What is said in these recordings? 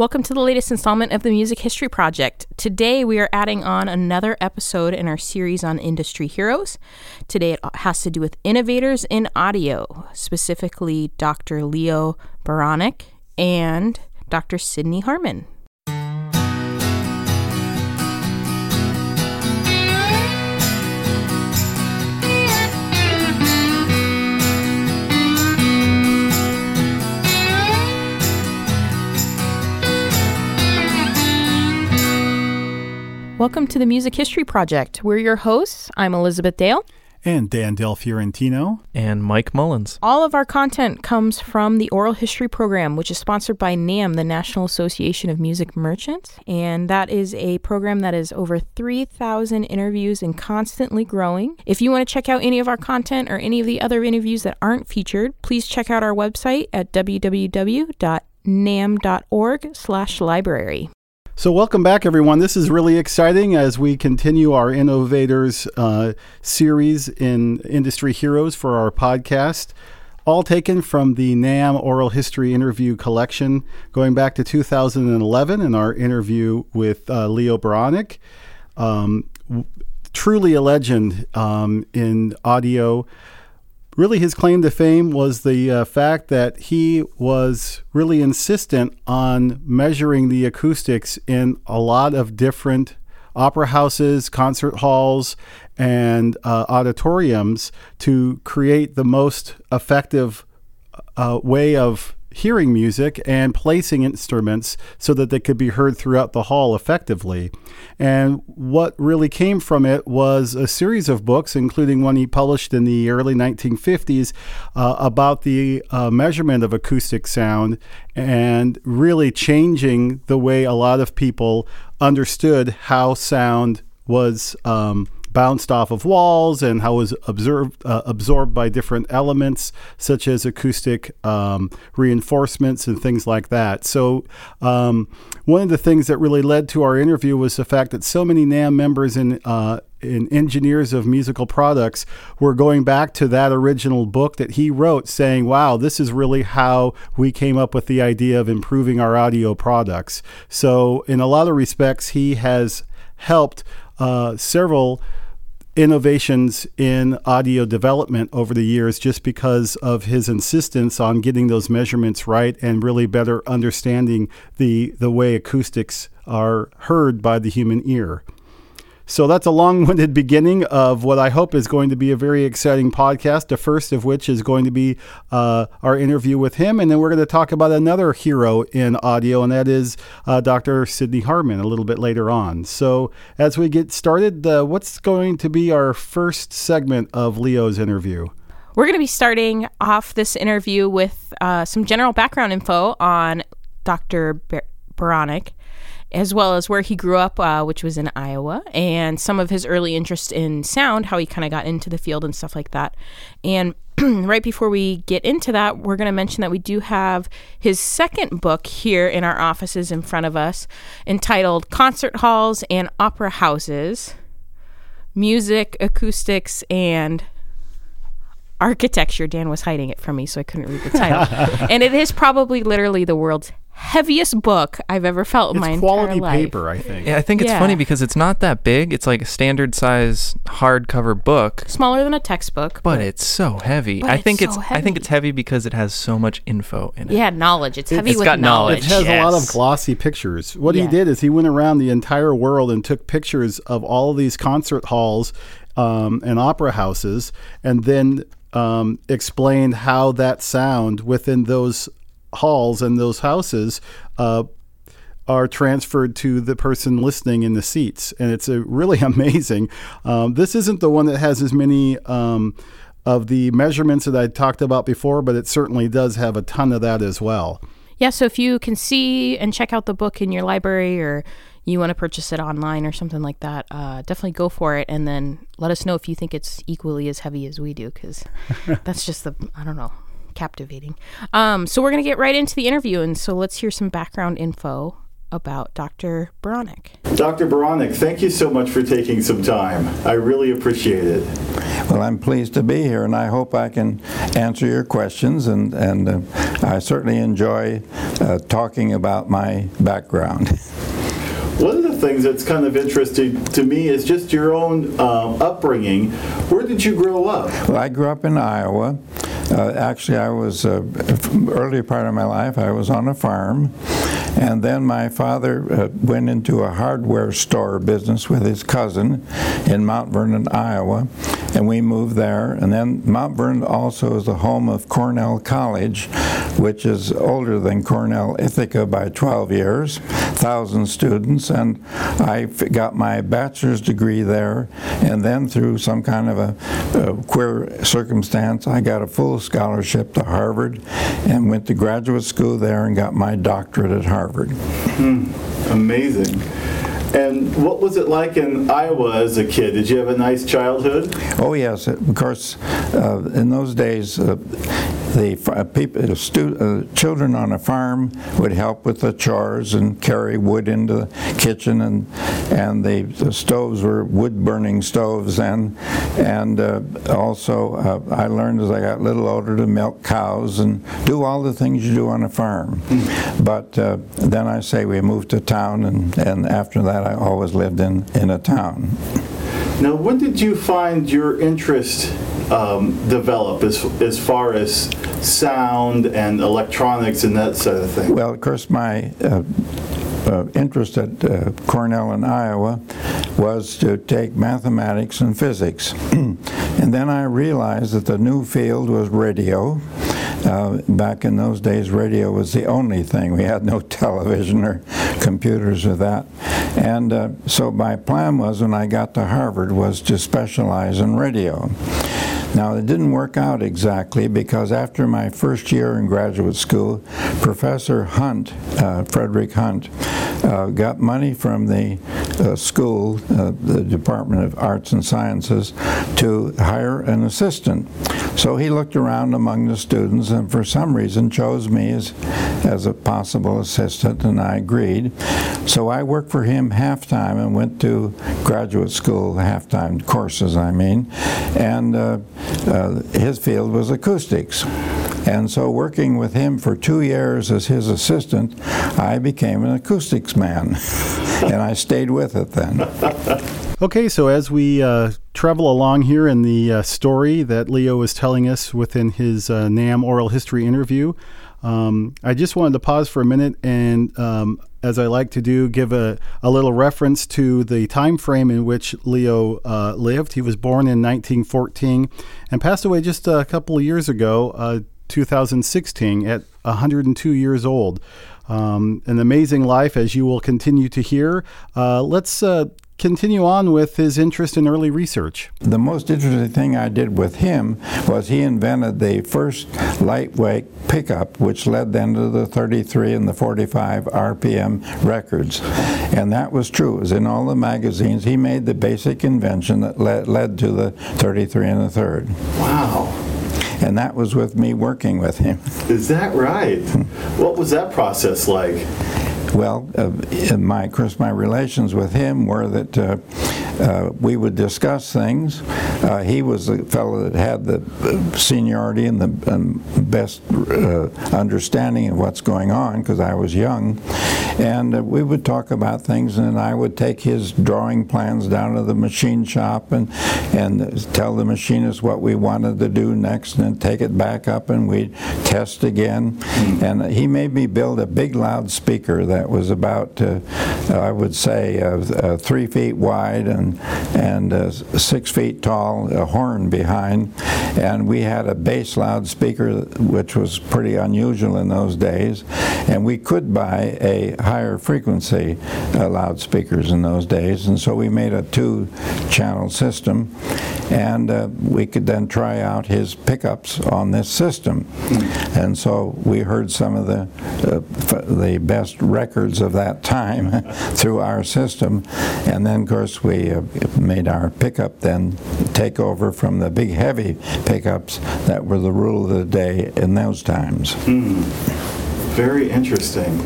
Welcome to the latest installment of the Music History Project. Today we are adding on another episode in our series on industry heroes. Today it has to do with innovators in audio, specifically Dr. Leo Beranek and Dr. Sidney Harman. Welcome to the Music History Project. We're your hosts. I'm Elizabeth Dale. And Dan Del Fiorentino. And Mike Mullins. All of our content comes from the Oral History Program, which is sponsored by NAMM, the National Association of Music Merchants. And that is a program that is over 3,000 interviews and constantly growing. If you want to check out any of our content or any of the other interviews that aren't featured, please check out our website at www.namm.org slash library. So, welcome back, everyone. This is really exciting as we continue our Innovators uh, series in Industry Heroes for our podcast. All taken from the NAMM Oral History Interview Collection going back to 2011 in our interview with uh, Leo Beranek. Um, truly a legend um, in audio really his claim to fame was the uh, fact that he was really insistent on measuring the acoustics in a lot of different opera houses, concert halls, and uh, auditoriums to create the most effective uh, way of hearing music and placing instruments so that they could be heard throughout the hall effectively. And what really came from it was a series of books, including one he published in the early 1950s uh, about the uh, measurement of acoustic sound and really changing the way a lot of people understood how sound was. Um, bounced off of walls and how it was observed, uh, absorbed by different elements such as acoustic um, reinforcements and things like that. So, um, one of the things that really led to our interview was the fact that so many NAMM members and uh, engineers of musical products were going back to that original book that he wrote saying, wow, this is really how we came up with the idea of improving our audio products. So, in a lot of respects, he has helped uh, several innovations in audio development over the years just because of his insistence on getting those measurements right and really better understanding the the way acoustics are heard by the human ear. So that's a long winded beginning of what I hope is going to be a very exciting podcast. The first of which is going to be uh, our interview with him. And then we're going to talk about another hero in audio, and that is uh, Dr. Sidney Harman a little bit later on. So as we get started, uh, what's going to be our first segment of Leo's interview? We're going to be starting off this interview with uh, some general background info on Dr. Ber- Beranek as well as where he grew up, uh, which was in Iowa, and some of his early interest in sound, how he kind of got into the field and stuff like that. And right before we get into that, we're going to mention that we do have his second book here in our offices in front of us entitled Concert Halls and Opera Houses Music, Acoustics, and Architecture. Dan was hiding it from me, so I couldn't read the title. and it is probably literally the world's heaviest book I've ever felt in it's my quality entire life. It's quality paper, I think. Yeah, I think it's Yeah. funny because it's not that big. It's like a standard size hardcover book, Smaller than a textbook, but it's so heavy. But I it's think so it's I heavy. think it's heavy because it has so much info in it. yeah, knowledge. It's heavy It's with got knowledge. It has a lot of Yes. glossy pictures. What he Yeah. did is he went around the entire world and took pictures of all of these concert halls um, and opera houses, and then um, explained how that sound within those halls and those houses uh, are transferred to the person listening in the seats, and it's really amazing. Um, this isn't the one that has as many. Um, of the measurements that I talked about before, but it certainly does have a ton of that as well. Yeah, so if you can see and check out the book in your library or you want to purchase it online or something like that, uh, definitely go for it. And then let us know if you think it's equally as heavy as we do, because that's just the, I don't know, captivating. Um, so we're going to get right into the interview. And so let's hear some background info about Dr. Beranek. Dr. Beranek, thank you so much for taking some time. I really appreciate it. Well, I'm pleased to be here, and I hope I can answer your questions. And, and uh, I certainly enjoy uh, talking about my background. One of the things that's kind of interesting to me is just your own um, upbringing. Where did you grow up? Well, I grew up in Iowa. Uh, actually, I was, uh, early part of my life, I was on a farm. And then my father uh, went into a hardware store business with his cousin in Mount Vernon, Iowa, and we moved there. And then Mount Vernon also is the home of Cornell College, which is older than Cornell Ithaca by 12 years, 1,000 students. And I got my bachelor's degree there, and then through some kind of a, a queer circumstance, I got a full scholarship to Harvard and went to graduate school there and got my doctorate at Harvard. Hmm. Amazing. And what was it like in Iowa as a kid? Did you have a nice childhood? Oh yes, of course. Uh, in those days, uh, the uh, people, stu- uh, children on a farm would help with the chores and carry wood into the kitchen, and and the, the stoves were wood burning stoves, and and uh, also uh, I learned as I got a little older to milk cows and do all the things you do on a farm. Mm. But then I say we moved to town, and and after that that I always lived in, in a town. Now, when did you find your interest um, develop as, as far as sound and electronics and that sort of thing? Well, of course, my uh, uh, interest at uh, Cornell in Iowa was to take mathematics and physics. and then I realized that the new field was radio. Uh, back in those days, radio was the only thing. We had no television or computers or that. And uh, so my plan was when I got to Harvard was to specialize in radio. Now, it didn't work out exactly because after my first year in graduate school, Professor Hunt, uh, Frederick Hunt, uh, got money from the uh, school, uh, the Department of Arts and Sciences, to hire an assistant. So he looked around among the students and for some reason chose me as, as a possible assistant, and I agreed. So I worked for him half time and went to graduate school half time courses, I mean, and uh, his field was acoustics. And so, working with him for two years as his assistant, I became an acoustics man. and I stayed with it then. Okay, so as we uh, travel along here in the uh, story that Leo is telling us within his uh, NAMM oral history interview, um, I just wanted to pause for a minute and, um, as I like to do, give a, a little reference to the time frame in which Leo uh, lived. He was born in 1914 and passed away just a couple of years ago, uh, 2016, at 102 years old. Um, an amazing life, as you will continue to hear. Uh, let's uh, continue on with his interest in early research. The most interesting thing I did with him was he invented the first lightweight pickup, which led then to the 33 and the 45 RPM records. And that was true. It was in all the magazines. He made the basic invention that led, led to the 33 and the third. Wow and that was with me working with him. Is that right? Hmm. what was that process like? Well, uh, my, of course, my relations with him were that uh, uh, we would discuss things. Uh, he was the fellow that had the seniority and the um, best uh, understanding of what's going on because I was young. And uh, we would talk about things, and I would take his drawing plans down to the machine shop and, and tell the machinist what we wanted to do next, and take it back up and we'd test again. Mm. And he made me build a big loudspeaker that was about, uh, I would say, uh, three feet wide and and uh, six feet tall, a horn behind, and we had a bass loudspeaker, which was pretty unusual in those days, and we could buy a higher frequency uh, loudspeakers in those days, and so we made a two-channel system, and uh, we could then try out his pickups on this system, and so we heard some of the uh, the best records of that time through our system, and then of course we uh, made our pickup then take over from the big heavy pickups that were the rule of the day in those times. Mm. Very interesting.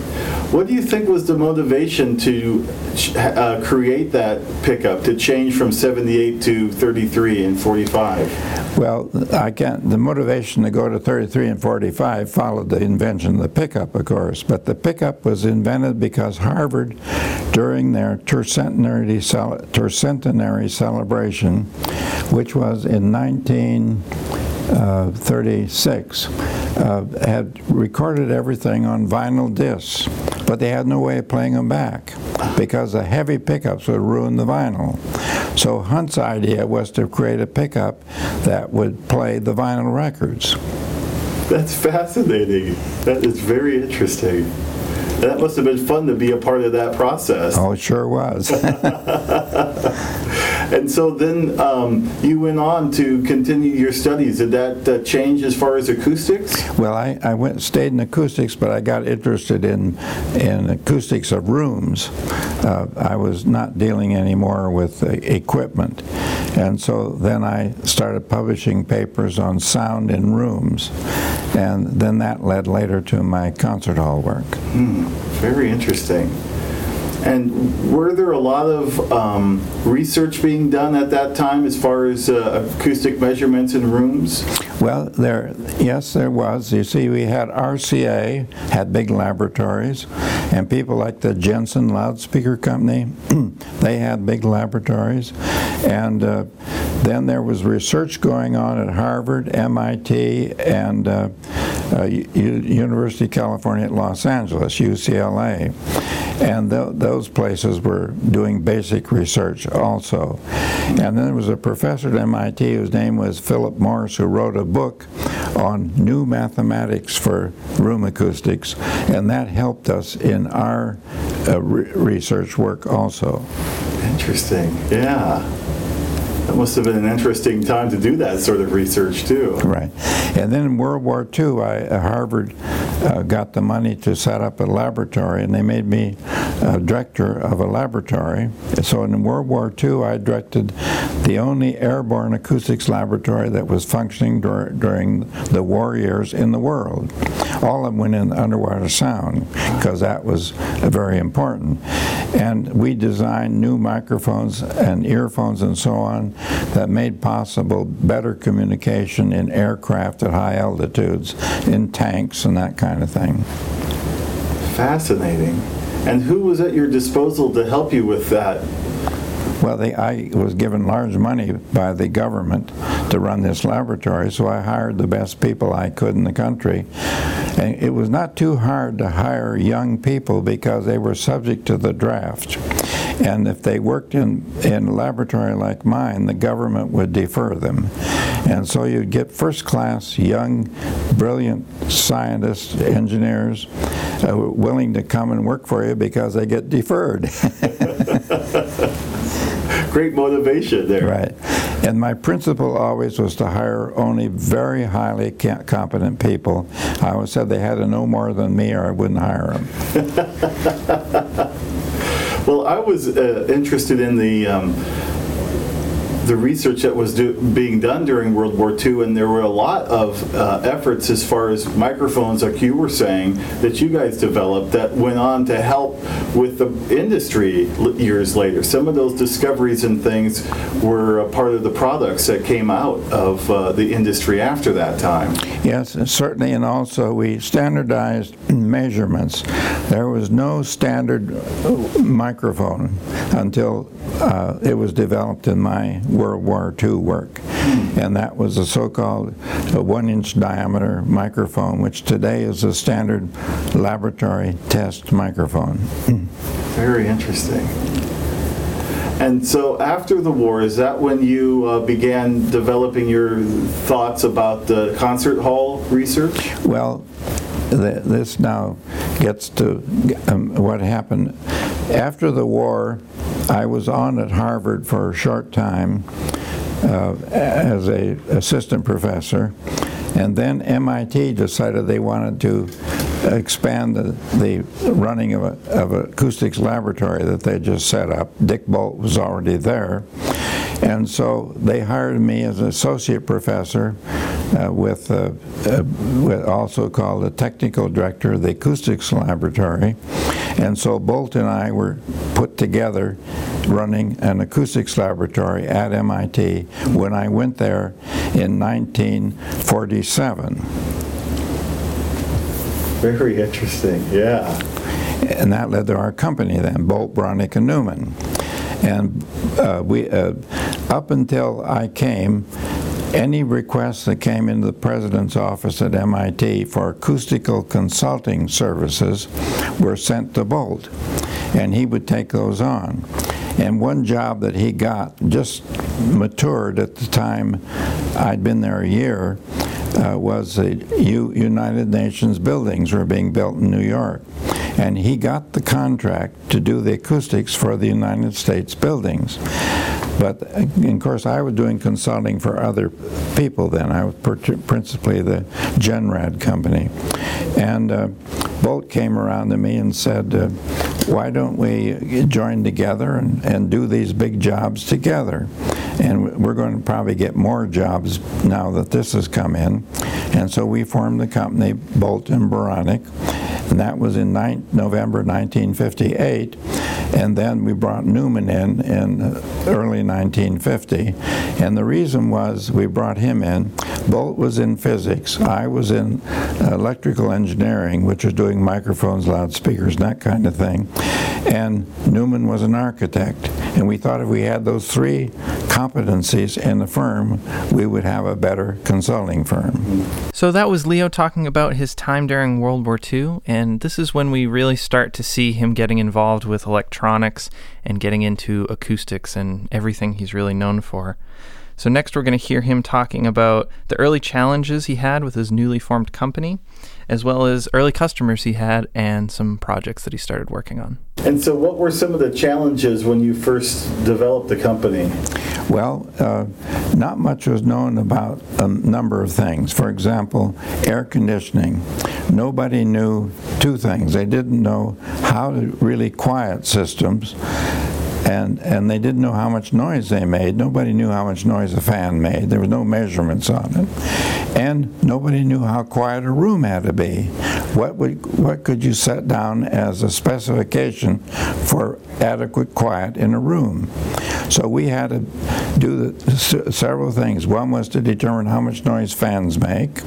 What do you think was the motivation to uh, create that pickup to change from 78 to 33 and 45? Well, I can't. The motivation to go to 33 and 45 followed the invention of the pickup, of course. But the pickup was invented because Harvard, during their tercentenary, tercentenary celebration, which was in 1936, uh, had recorded everything on vinyl discs, but they had no way of playing them back because the heavy pickups would ruin the vinyl. So Hunt's idea was to create a pickup that would play the vinyl records. That's fascinating. That is very interesting. That must have been fun to be a part of that process. Oh, it sure was. and so then um, you went on to continue your studies. Did that uh, change as far as acoustics? Well, I, I went stayed in acoustics, but I got interested in in acoustics of rooms. Uh, I was not dealing anymore with uh, equipment, and so then I started publishing papers on sound in rooms, and then that led later to my concert hall work. Hmm, very interesting. And were there a lot of um, research being done at that time as far as uh, acoustic measurements in rooms? Well, there, yes, there was. You see, we had RCA had big laboratories, and people like the Jensen Loudspeaker Company, they had big laboratories, and uh, then there was research going on at Harvard, MIT, and uh, uh, University of California at Los Angeles, UCLA. And th those places were doing basic research also. And then there was a professor at MIT whose name was Philip Morse who wrote a book on new mathematics for room acoustics, and that helped us in our uh, re research work also. Interesting, yeah. That must have been an interesting time to do that sort of research, too. Right. And then in World War II, I, uh, Harvard uh, got the money to set up a laboratory, and they made me uh, director of a laboratory. So in World War II, I directed the only airborne acoustics laboratory that was functioning dur during the war years in the world. All of them went in underwater sound because that was very important. And we designed new microphones and earphones and so on that made possible better communication in aircraft at high altitudes, in tanks and that kind of thing. Fascinating. And who was at your disposal to help you with that? Well, they, I was given large money by the government to run this laboratory, so I hired the best people I could in the country. And it was not too hard to hire young people because they were subject to the draft. And if they worked in, in a laboratory like mine, the government would defer them. And so you'd get first class, young, brilliant scientists, engineers, uh, willing to come and work for you because they get deferred. Great motivation there. Right. And my principle always was to hire only very highly competent people. I always said they had to know more than me or I wouldn't hire them. Well, I was uh, interested in the um, the research that was do, being done during World War II, and there were a lot of uh, efforts as far as microphones, like you were saying, that you guys developed that went on to help with the industry years later. Some of those discoveries and things were a part of the products that came out of uh, the industry after that time. Yes, certainly, and also we standardized measurements. There was no standard microphone until uh, it was developed in my World War II work. And that was a so-called one inch diameter microphone, which today is a standard laboratory test microphone. Very interesting. And so after the war, is that when you uh, began developing your thoughts about the concert hall research? Well, th this now gets to um, what happened. After the war, I was on at Harvard for a short time uh, as a assistant professor, and then MIT decided they wanted to expand the, the running of, a, of acoustics laboratory that they just set up. Dick Bolt was already there. And so they hired me as an associate professor uh, with, uh, uh, with also called the technical director of the acoustics laboratory. And so Bolt and I were put together running an acoustics laboratory at MIT when I went there in 1947. Very interesting, yeah. And that led to our company then, Bolt, Beranek, and Newman. And uh, we, uh, up until I came, any requests that came into the president's office at MIT for acoustical consulting services were sent to Bolt, and he would take those on. And one job that he got just matured at the time I'd been there a year uh, was the U United Nations buildings were being built in New York. And he got the contract to do the acoustics for the United States buildings. But of course, I was doing consulting for other people then. I was principally the Genrad company. And uh, Bolt came around to me and said, uh, why don't we join together and, and do these big jobs together? And we're going to probably get more jobs now that this has come in. And so we formed the company Bolt and Beranek, and that was in November 1958 and then we brought Newman in in early 1950. And the reason was we brought him in. Bolt was in physics. I was in electrical engineering, which was doing microphones, loudspeakers, that kind of thing. And Newman was an architect. And we thought if we had those three competencies in the firm, we would have a better consulting firm. So that was Leo talking about his time during World War II, and this is when we really start to see him getting involved with electronics and getting into acoustics and everything he's really known for. So, next, we're going to hear him talking about the early challenges he had with his newly formed company, as well as early customers he had and some projects that he started working on. And so, what were some of the challenges when you first developed the company? Well, uh, not much was known about a number of things. For example, air conditioning. Nobody knew two things. They didn't know how to really quiet systems and and they didn't know how much noise they made. Nobody knew how much noise a fan made. There was no measurements on it, and nobody knew how quiet a room had to be. What would what could you set down as a specification for adequate quiet in a room? So we had to do the, several things. One was to determine how much noise fans make,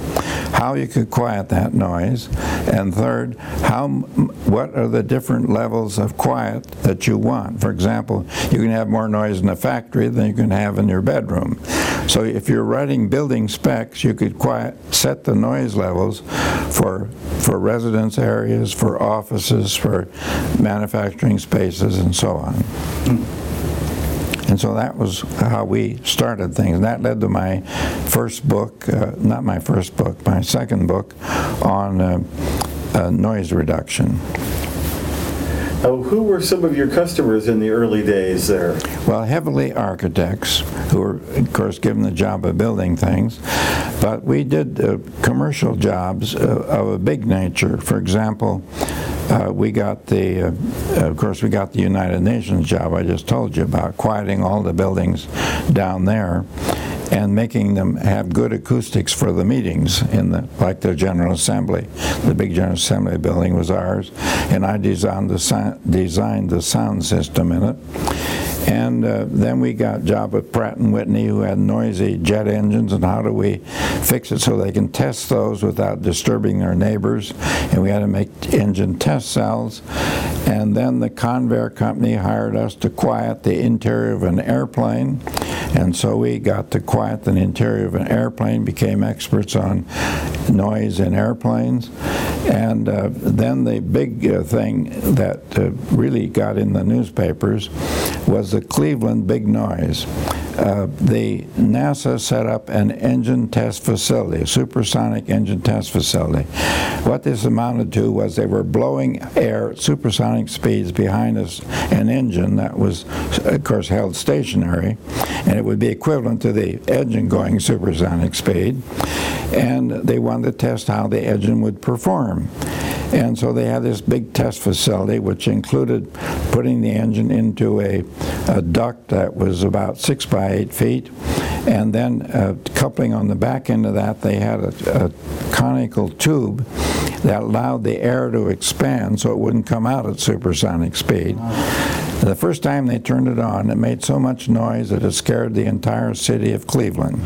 how you could quiet that noise, and third, how what are the different levels of quiet that you want. For example, you can have more noise in a factory than you can have in your bedroom. So if you're writing building specs, you could quiet, set the noise levels for for residence areas, for offices, for manufacturing spaces, and so on. And so that was how we started things. And that led to my first book, uh, not my first book, my second book on uh, uh, noise reduction. Uh, who were some of your customers in the early days there? Well, heavily architects, who were, of course, given the job of building things. But we did uh, commercial jobs uh, of a big nature. For example, uh, we got the, uh, of course, we got the United Nations job I just told you about, quieting all the buildings down there and making them have good acoustics for the meetings in the like the General Assembly. The big General Assembly building was ours, and I designed the designed the sound system in it. And uh, then we got job with Pratt and Whitney, who had noisy jet engines, and how do we fix it so they can test those without disturbing their neighbors? And we had to make engine test cells. And then the Convair company hired us to quiet the interior of an airplane. And so we got to quiet the interior of an airplane, became experts on noise in airplanes. And uh, then the big uh, thing that uh, really got in the newspapers was the Cleveland Big Noise. Uh, the NASA set up an engine test facility, a supersonic engine test facility. What this amounted to was they were blowing air at supersonic speeds behind us, an engine that was, of course, held stationary, and it would be equivalent to the engine going supersonic speed. And they wanted to test how the engine would perform. And so they had this big test facility, which included putting the engine into a a duct that was about six by eight feet, and then uh, coupling on the back end of that, they had a, a conical tube that allowed the air to expand so it wouldn't come out at supersonic speed. The first time they turned it on, it made so much noise that it scared the entire city of Cleveland.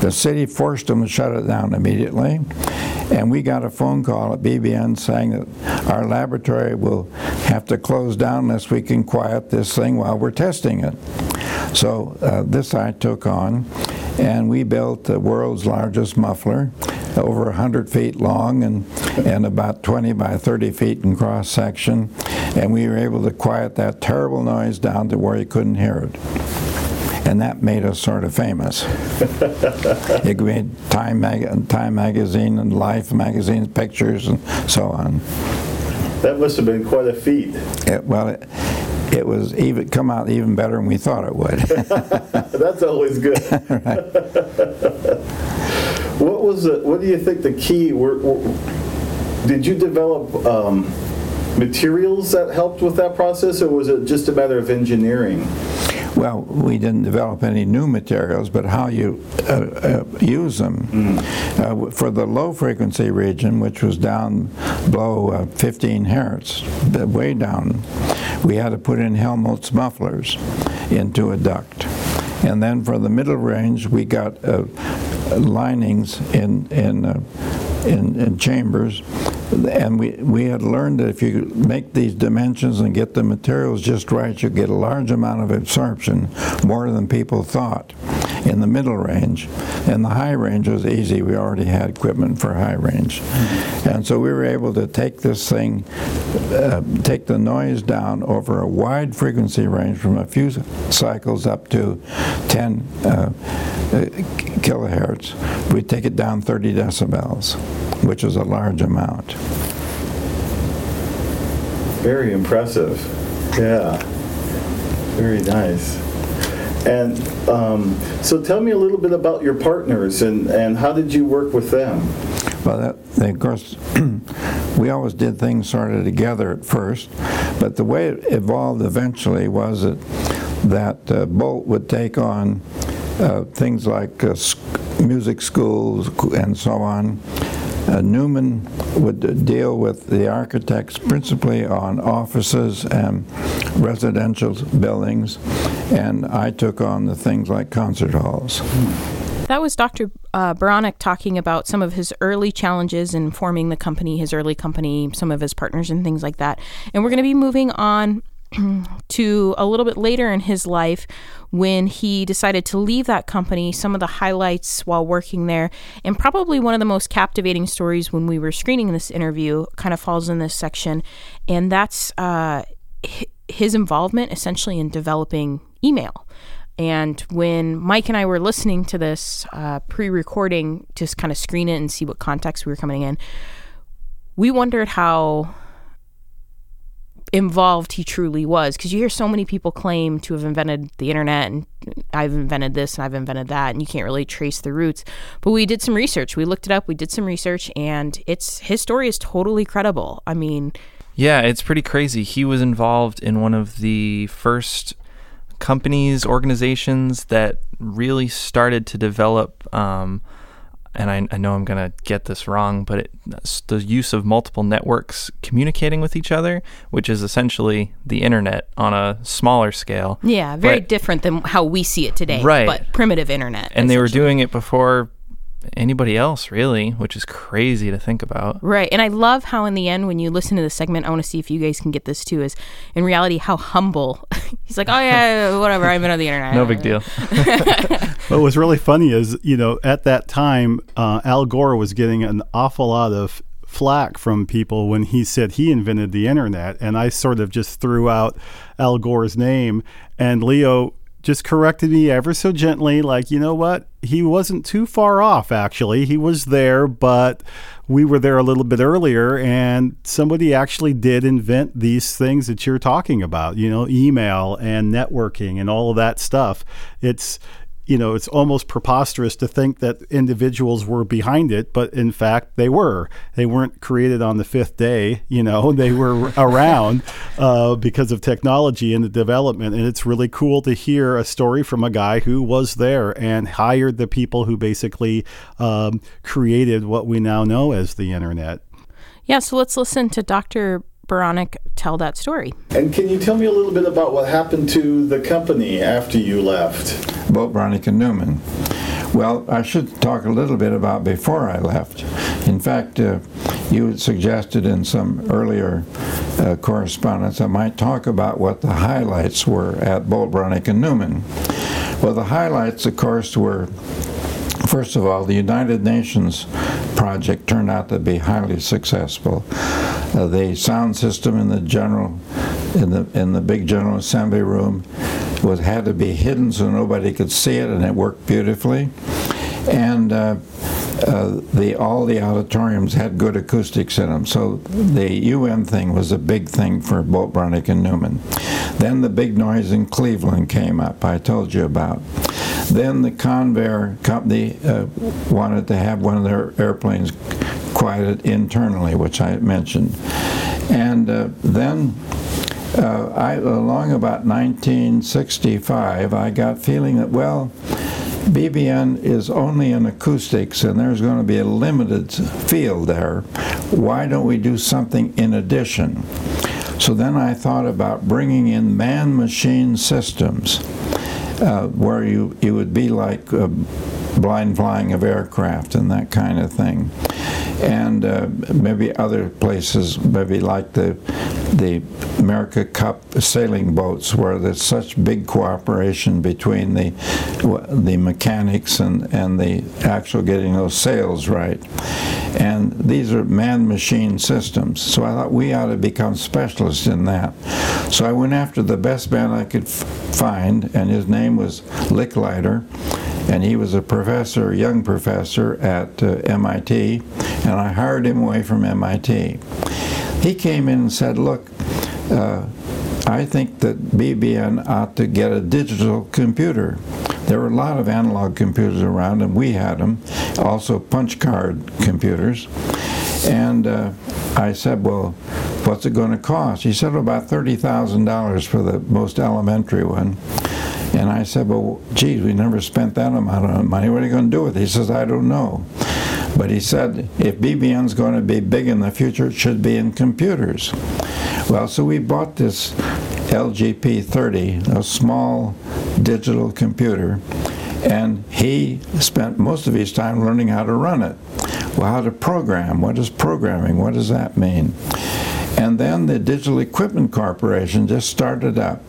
The city forced them to shut it down immediately, and we got a phone call at BBN saying that our laboratory will have to close down unless we can quiet this thing while we're testing it. So uh, this I took on, and we built the world's largest muffler, over 100 feet long and, and about 20 by 30 feet in cross section. And we were able to quiet that terrible noise down to where you couldn't hear it. And that made us sort of famous. it made Time, Mag- Time magazine and Life magazine pictures and so on. That must have been quite a feat. It, well, it, it was even come out even better than we thought it would. That's always good. what was the, what do you think the key were, were did you develop um, materials that helped with that process or was it just a matter of engineering? Well, we didn't develop any new materials, but how you uh, uh, use them. Mm. Uh, for the low frequency region, which was down below uh, 15 hertz, way down, we had to put in Helmholtz mufflers into a duct. And then for the middle range, we got uh, linings in, in, uh, in, in chambers and we, we had learned that if you make these dimensions and get the materials just right, you get a large amount of absorption, more than people thought, in the middle range. And the high range was easy. We already had equipment for high range. Mm-hmm. And so we were able to take this thing, uh, take the noise down over a wide frequency range from a few cycles up to 10 uh, uh, kilohertz. We take it down 30 decibels which is a large amount. Very impressive. Yeah. Very nice. And um, so tell me a little bit about your partners and, and how did you work with them? Well, that, of course, we always did things sort of together at first, but the way it evolved eventually was that, that uh, Bolt would take on uh, things like uh, music schools and so on, uh, Newman would deal with the architects principally on offices and residential buildings, and I took on the things like concert halls. That was Dr. Uh, Beranek talking about some of his early challenges in forming the company, his early company, some of his partners, and things like that. And we're going to be moving on to a little bit later in his life when he decided to leave that company, some of the highlights while working there, and probably one of the most captivating stories when we were screening this interview kind of falls in this section, and that's uh, his involvement essentially in developing email. And when Mike and I were listening to this uh, pre recording just kind of screen it and see what context we were coming in, we wondered how involved he truly was. Because you hear so many people claim to have invented the internet and I've invented this and I've invented that and you can't really trace the roots. But we did some research. We looked it up. We did some research and it's his story is totally credible. I mean yeah it's pretty crazy. He was involved in one of the first companies organizations that really started to develop um, and I, I know I'm going to get this wrong, but it, the use of multiple networks communicating with each other, which is essentially the internet on a smaller scale. Yeah, very but, different than how we see it today. Right. But primitive internet. And they were doing it before anybody else really which is crazy to think about. Right and i love how in the end when you listen to the segment i want to see if you guys can get this too is in reality how humble he's like oh yeah whatever i've been on the internet no big deal. What was really funny is you know at that time uh, al gore was getting an awful lot of flack from people when he said he invented the internet and i sort of just threw out al gore's name and leo just corrected me ever so gently, like, you know what? He wasn't too far off, actually. He was there, but we were there a little bit earlier, and somebody actually did invent these things that you're talking about, you know, email and networking and all of that stuff. It's you know, it's almost preposterous to think that individuals were behind it, but in fact, they were. They weren't created on the fifth day, you know, they were around uh, because of technology and the development. And it's really cool to hear a story from a guy who was there and hired the people who basically um, created what we now know as the internet. Yeah, so let's listen to Dr. Beranek tell that story. And can you tell me a little bit about what happened to the company after you left? Bolt Beranek and Newman. Well, I should talk a little bit about before I left. In fact, uh, you had suggested in some earlier uh, correspondence I might talk about what the highlights were at Bolt Beranek and Newman. Well, the highlights, of course, were First of all, the United Nations project turned out to be highly successful. Uh, the sound system in the general, in the in the big General Assembly room, was had to be hidden so nobody could see it, and it worked beautifully. And uh, uh, the all the auditoriums had good acoustics in them. So the UN thing was a big thing for Bolt Beranek and Newman. Then the big noise in Cleveland came up. I told you about. Then the Convair company uh, wanted to have one of their airplanes quieted internally, which I mentioned. And uh, then uh, I, along about 1965, I got feeling that, well, BBN is only in acoustics and there's going to be a limited field there. Why don't we do something in addition? So then I thought about bringing in man machine systems uh, where you, you would be like uh, blind flying of aircraft and that kind of thing. And uh, maybe other places, maybe like the the America Cup sailing boats, where there's such big cooperation between the the mechanics and, and the actual getting those sails right. And these are man-machine systems. So I thought we ought to become specialists in that. So I went after the best man I could find, and his name was Licklider and he was a professor, a young professor at uh, MIT, and I hired him away from MIT. He came in and said, look, uh, I think that BBN ought to get a digital computer. There were a lot of analog computers around, and we had them, also punch card computers. And uh, I said, well, what's it going to cost? He said about $30,000 for the most elementary one. And I said, well, geez, we never spent that amount of money. What are you going to do with it? He says, I don't know. But he said, if BBN's going to be big in the future, it should be in computers. Well, so we bought this LGP30, a small digital computer, and he spent most of his time learning how to run it. Well, how to program. What is programming? What does that mean? And then the Digital Equipment Corporation just started up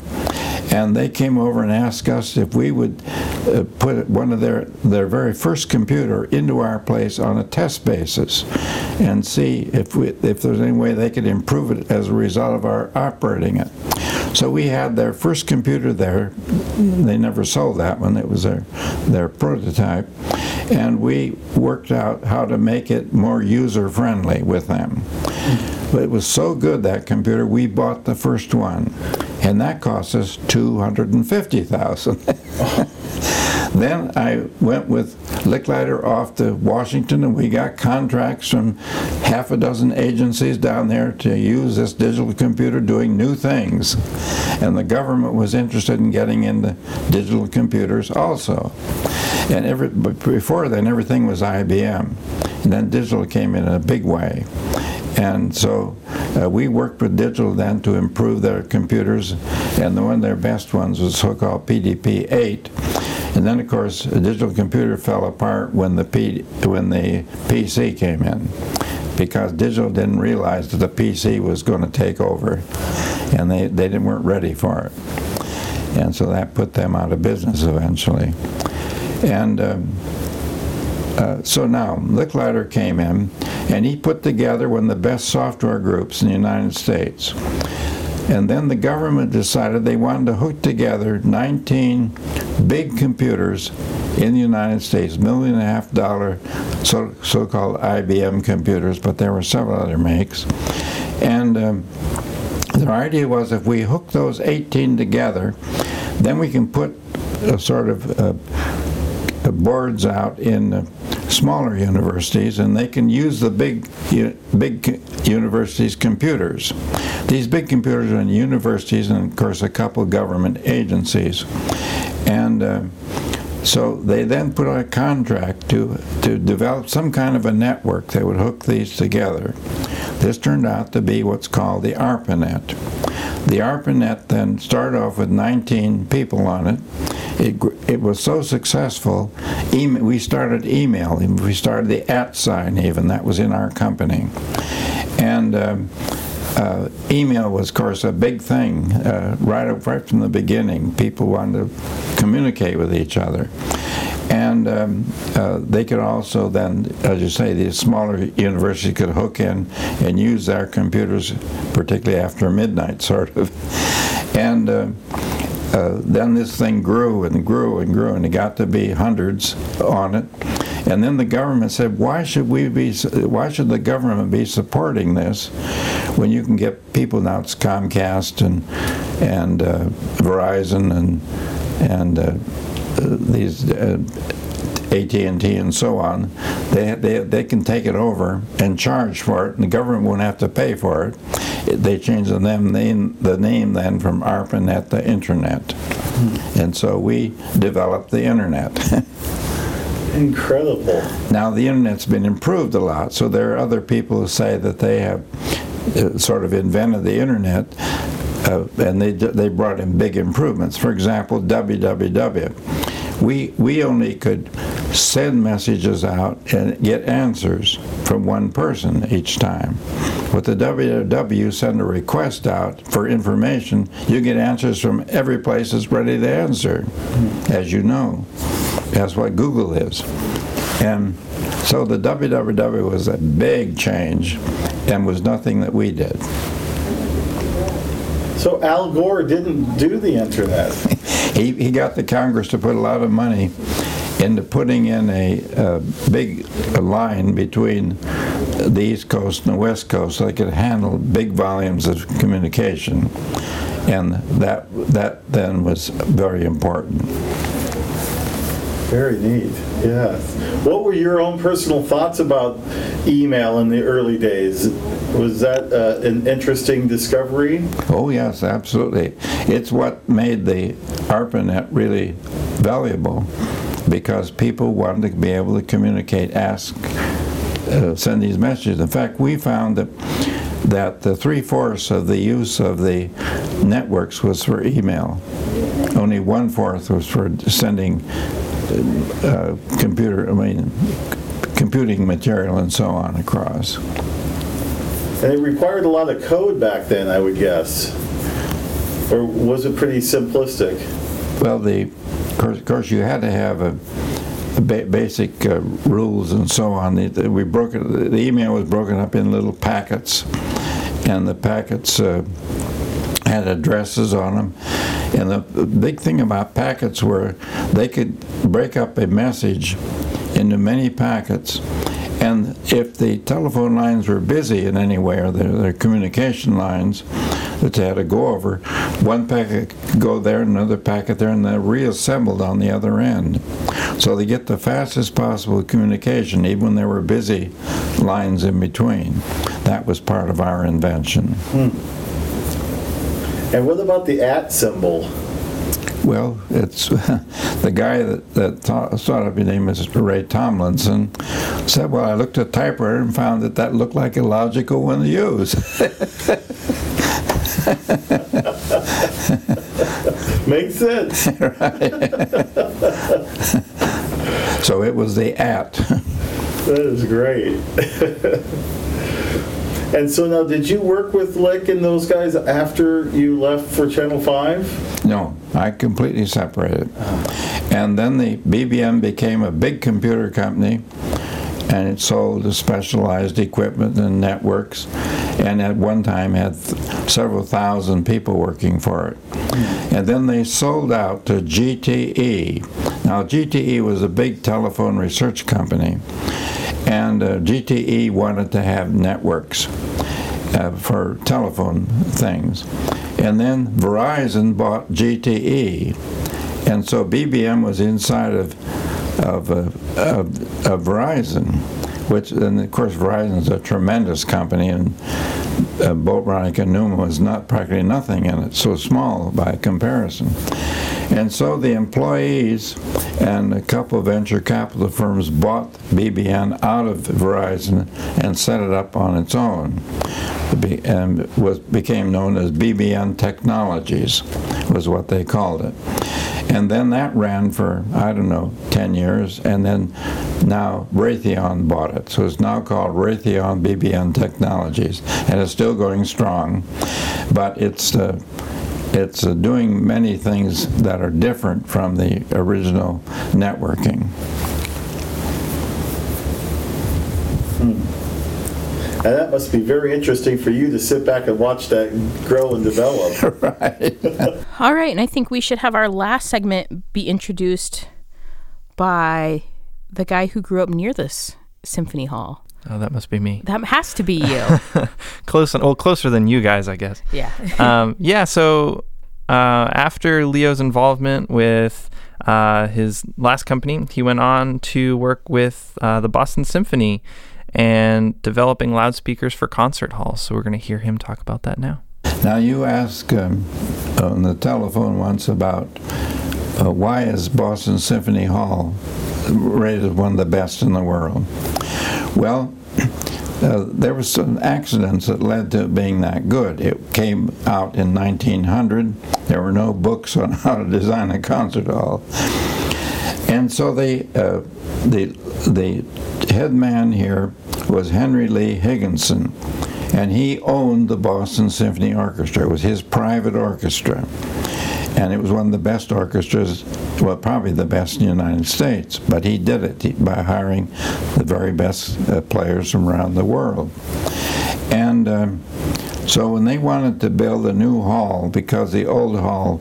and they came over and asked us if we would uh, put one of their their very first computer into our place on a test basis and see if we, if there's any way they could improve it as a result of our operating it. So we had their first computer there. They never sold that one. It was their their prototype, and we worked out how to make it more user friendly with them. But it was so good that computer, we bought the first one, and that cost us two hundred and fifty thousand. then I went with Licklider off to Washington, and we got contracts from half a dozen agencies down there to use this digital computer doing new things. And the government was interested in getting into digital computers also. And every, before then, everything was IBM. And then digital came in a big way. And so uh, we worked with Digital then to improve their computers, and one of their best ones was so-called PDP-8. And then, of course, a digital computer fell apart when the P, when the PC came in, because digital didn't realize that the PC was going to take over, and they they didn't weren't ready for it, and so that put them out of business eventually. And um, uh, so now Licklider came in, and he put together one of the best software groups in the United States. And then the government decided they wanted to hook together 19 big computers in the United States, million and a half dollar so, so-called IBM computers, but there were several other makes. And um, their idea was if we hook those 18 together, then we can put a sort of uh, uh, boards out in uh, smaller universities, and they can use the big big universities' computers. These big computers are in universities, and of course, a couple government agencies, and. Uh, so they then put out a contract to, to develop some kind of a network that would hook these together. This turned out to be what's called the ARPANET. The ARPANET then started off with 19 people on it. It, it was so successful, email, we started emailing. We started the at sign even, that was in our company. And um, uh, email was, of course, a big thing uh, right right from the beginning. People wanted to communicate with each other, and um, uh, they could also then, as you say, the smaller universities could hook in and use their computers, particularly after midnight, sort of, and. Uh, uh, then this thing grew and grew and grew, and it got to be hundreds on it. And then the government said, "Why should we be? Why should the government be supporting this when you can get people now? It's Comcast and and uh, Verizon and and uh, uh, these." AT&T and so on, they, they, they can take it over and charge for it, and the government won't have to pay for it. They changed the name, the name then from ARPANET to Internet, and so we developed the Internet. Incredible. now the Internet's been improved a lot, so there are other people who say that they have uh, sort of invented the Internet. Uh, and they they brought in big improvements. For example, www. We we only could send messages out and get answers from one person each time. With the www, send a request out for information. You get answers from every place that's ready to answer, as you know. That's what Google is. And so the www was a big change and was nothing that we did. So Al Gore didn't do the internet. He, he got the Congress to put a lot of money into putting in a, a big line between the East Coast and the West Coast so they could handle big volumes of communication. And that, that then was very important. Very neat. Yes. What were your own personal thoughts about email in the early days? Was that uh, an interesting discovery? Oh, yes, absolutely. It's what made the ARPANET really valuable because people wanted to be able to communicate, ask, uh, send these messages. In fact, we found that that the three-fourths of the use of the networks was for email. Only one-fourth was for sending uh, computer, I mean, computing material and so on across. And it required a lot of code back then, I would guess. Or was it pretty simplistic? Well, the, of course, of course you had to have a, ba- basic uh, rules and so on. The, the- we broke it, the email was broken up in little packets, and the packets uh, had addresses on them. And the, big thing about packets were they could break up a message into many packets. And if the telephone lines were busy in any way, or their, their communication lines that they had to go over, one packet could go there, another packet there, and they're reassembled on the other end. So they get the fastest possible communication, even when there were busy lines in between. That was part of our invention. Hmm. And what about the at symbol? Well, it's the guy that, that thought, thought of his name is Ray Tomlinson. Said, "Well, I looked at typewriter and found that that looked like a logical one to use." Makes sense. so it was the at. That is great. And so now, did you work with Lick and those guys after you left for Channel 5? No, I completely separated. And then the BBN became a big computer company, and it sold specialized equipment and networks, and at one time had several thousand people working for it. And then they sold out to GTE. Now, GTE was a big telephone research company, and uh, GTE wanted to have networks uh, for telephone things. And then Verizon bought GTE, and so BBN was inside of of, uh, of, of Verizon, which and of course Verizon is a tremendous company, and uh, Bolt Beranek and Newman was not practically nothing in it, so small by comparison. And so the employees and a couple of venture capital firms bought BBN out of Verizon and set it up on its own. And was became known as BBN Technologies, was what they called it. And then that ran for, I don't know, 10 years, and then now Raytheon bought it. So it's now called Raytheon BBN Technologies, and it's still going strong, but it's uh, it's uh, doing many things that are different from the original networking. And that must be very interesting for you to sit back and watch that grow and develop. right. All right, and I think we should have our last segment be introduced by the guy who grew up near this symphony hall. Oh, that must be me. That has to be you. Close, well, closer than you guys, I guess. yeah. um, yeah. So uh, after Leo's involvement with uh, his last company, he went on to work with uh, the Boston Symphony and developing loudspeakers for concert halls. So we're going to hear him talk about that now. Now you asked um, on the telephone once about uh, why is Boston Symphony Hall rated one of the best in the world? Well, uh, there were some accidents that led to it being that good. It came out in 1900. There were no books on how to design a concert hall, and so the uh, the the head man here was Henry Lee Higginson, and he owned the Boston Symphony Orchestra. It was his private orchestra and it was one of the best orchestras, well, probably the best in the United States. But he did it by hiring the very best uh, players from around the world. And um, so when they wanted to build a new hall, because the old hall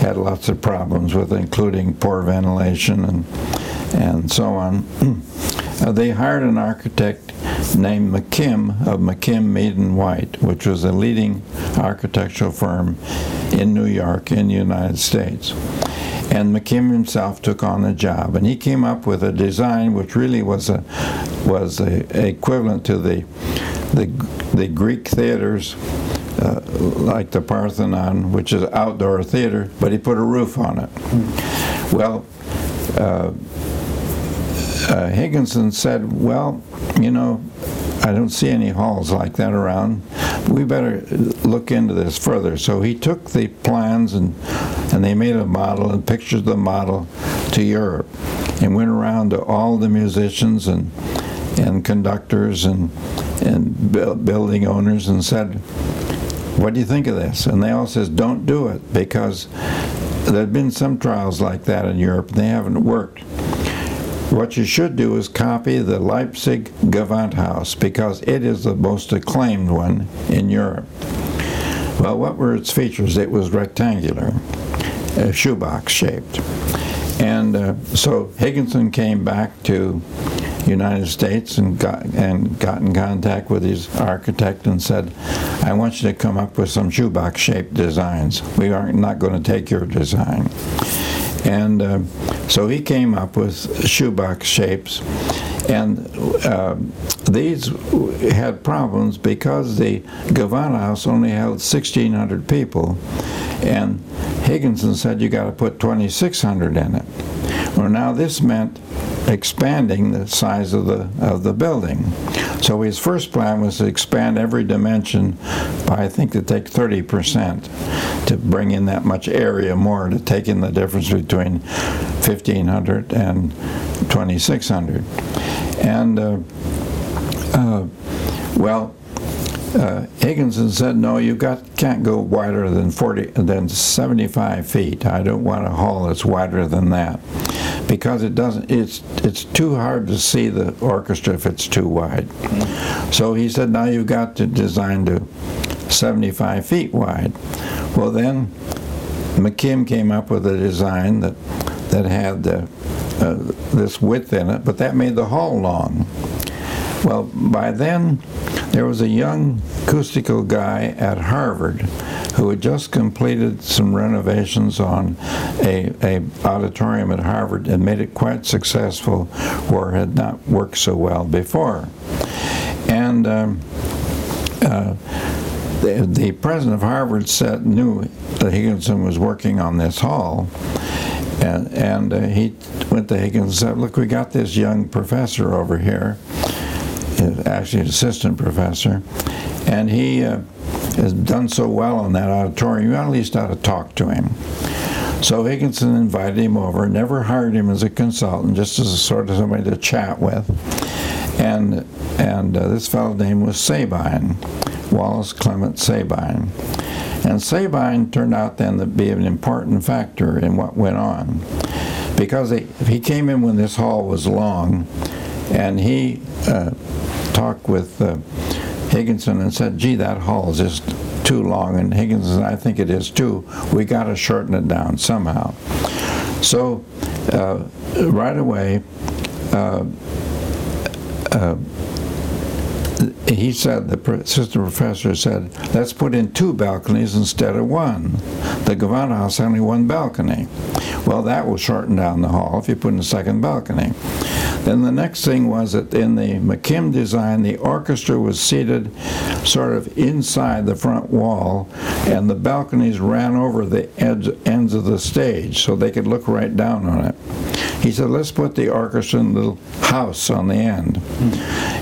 had lots of problems with, including poor ventilation and and so on, uh, they hired an architect named McKim of McKim Mead and White, which was a leading architectural firm in New York in the United States. And McKim himself took on the job, and he came up with a design which really was a was a, a equivalent to the the, the Greek theaters uh, like the Parthenon, which is outdoor theater, but he put a roof on it. Well, uh, uh, Higginson said, well, you know, I don't see any halls like that around. We better look into this further. So he took the plans and and they made a model and pictures of the model to Europe and went around to all the musicians and and conductors and and building owners and said, "What do you think of this?" And they all says, "Don't do it because there have been some trials like that in Europe. And they haven't worked." What you should do is copy the Leipzig Gewandhaus because it is the most acclaimed one in Europe. Well, what were its features? It was rectangular, shoebox shaped. And uh, so Higginson came back to United States and got and got in contact with his architect and said, "I want you to come up with some shoebox shaped designs. We are not going to take your design." And uh, so he came up with shoebox shapes. And uh, these had problems because the Gewandhaus only held 1,600 people. And Higginson said, you got to put 2,600 in it. Well, now this meant expanding the size of the of the building. So his first plan was to expand every dimension by I think to take 30 percent to bring in that much area more to take in the difference between 1500 and 2600. And uh, uh, well, uh, Higginson said, "No, you got can't go wider than 40 than 75 feet. I don't want a hall that's wider than that because it doesn't. It's it's too hard to see the orchestra if it's too wide." So he said, "Now you've got to design to 75 feet wide." Well, then McKim came up with a design that that had uh, uh, this width in it, but that made the hall long. Well, by then, there was a young acoustical guy at Harvard who had just completed some renovations on a, a auditorium at Harvard and made it quite successful where it had not worked so well before. And um, uh, the, the president of Harvard said knew that Higginson was working on this hall, and and uh, he went to Higginson and said, "Look, we got this young professor over here, actually an assistant professor, and he uh, has done so well in that auditorium. You at least ought to talk to him." So Higginson invited him over, never hired him as a consultant, just as a sort of somebody to chat with. And and uh, this fellow name was Sabine, Wallace Clement Sabine. And Sabine turned out then to be an important factor in what went on. Because he, he came in when this hall was long, and he uh, talked with uh, Higginson and said, gee, that hall is just too long. And Higginson said, I think it is too. We got to shorten it down somehow. So uh, right away, uh, uh, he said, the assistant professor said, let's put in two balconies instead of one. The Gewandhaus House only one balcony. Well, that will shorten down the hall if you put in a second balcony. Then the next thing was that in the McKim design, the orchestra was seated sort of inside the front wall, and the balconies ran over the edge, ends of the stage so they could look right down on it. He said, let's put the orchestra in the little house on the end.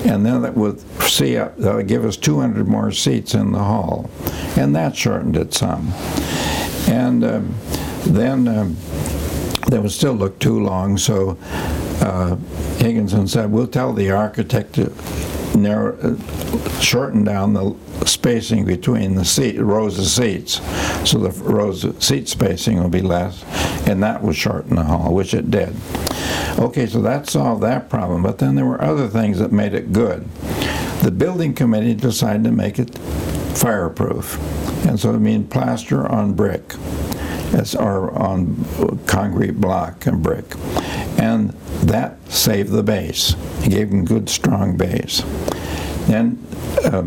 And then that would see, uh, that would give us 200 more seats in the hall. And that shortened it some. And um, then um, that would still look too long, so uh, Higginson said, we'll tell the architect to narrow, uh, shorten down the spacing between the seat, rows of seats, so the rows of seat spacing will be less, and that would shorten the hall, which it did. Okay, so that solved that problem, but then there were other things that made it good. The building committee decided to make it fireproof, and so it means plaster on brick or on concrete block and brick. And that saved the base. It gave them good, strong base. Then uh,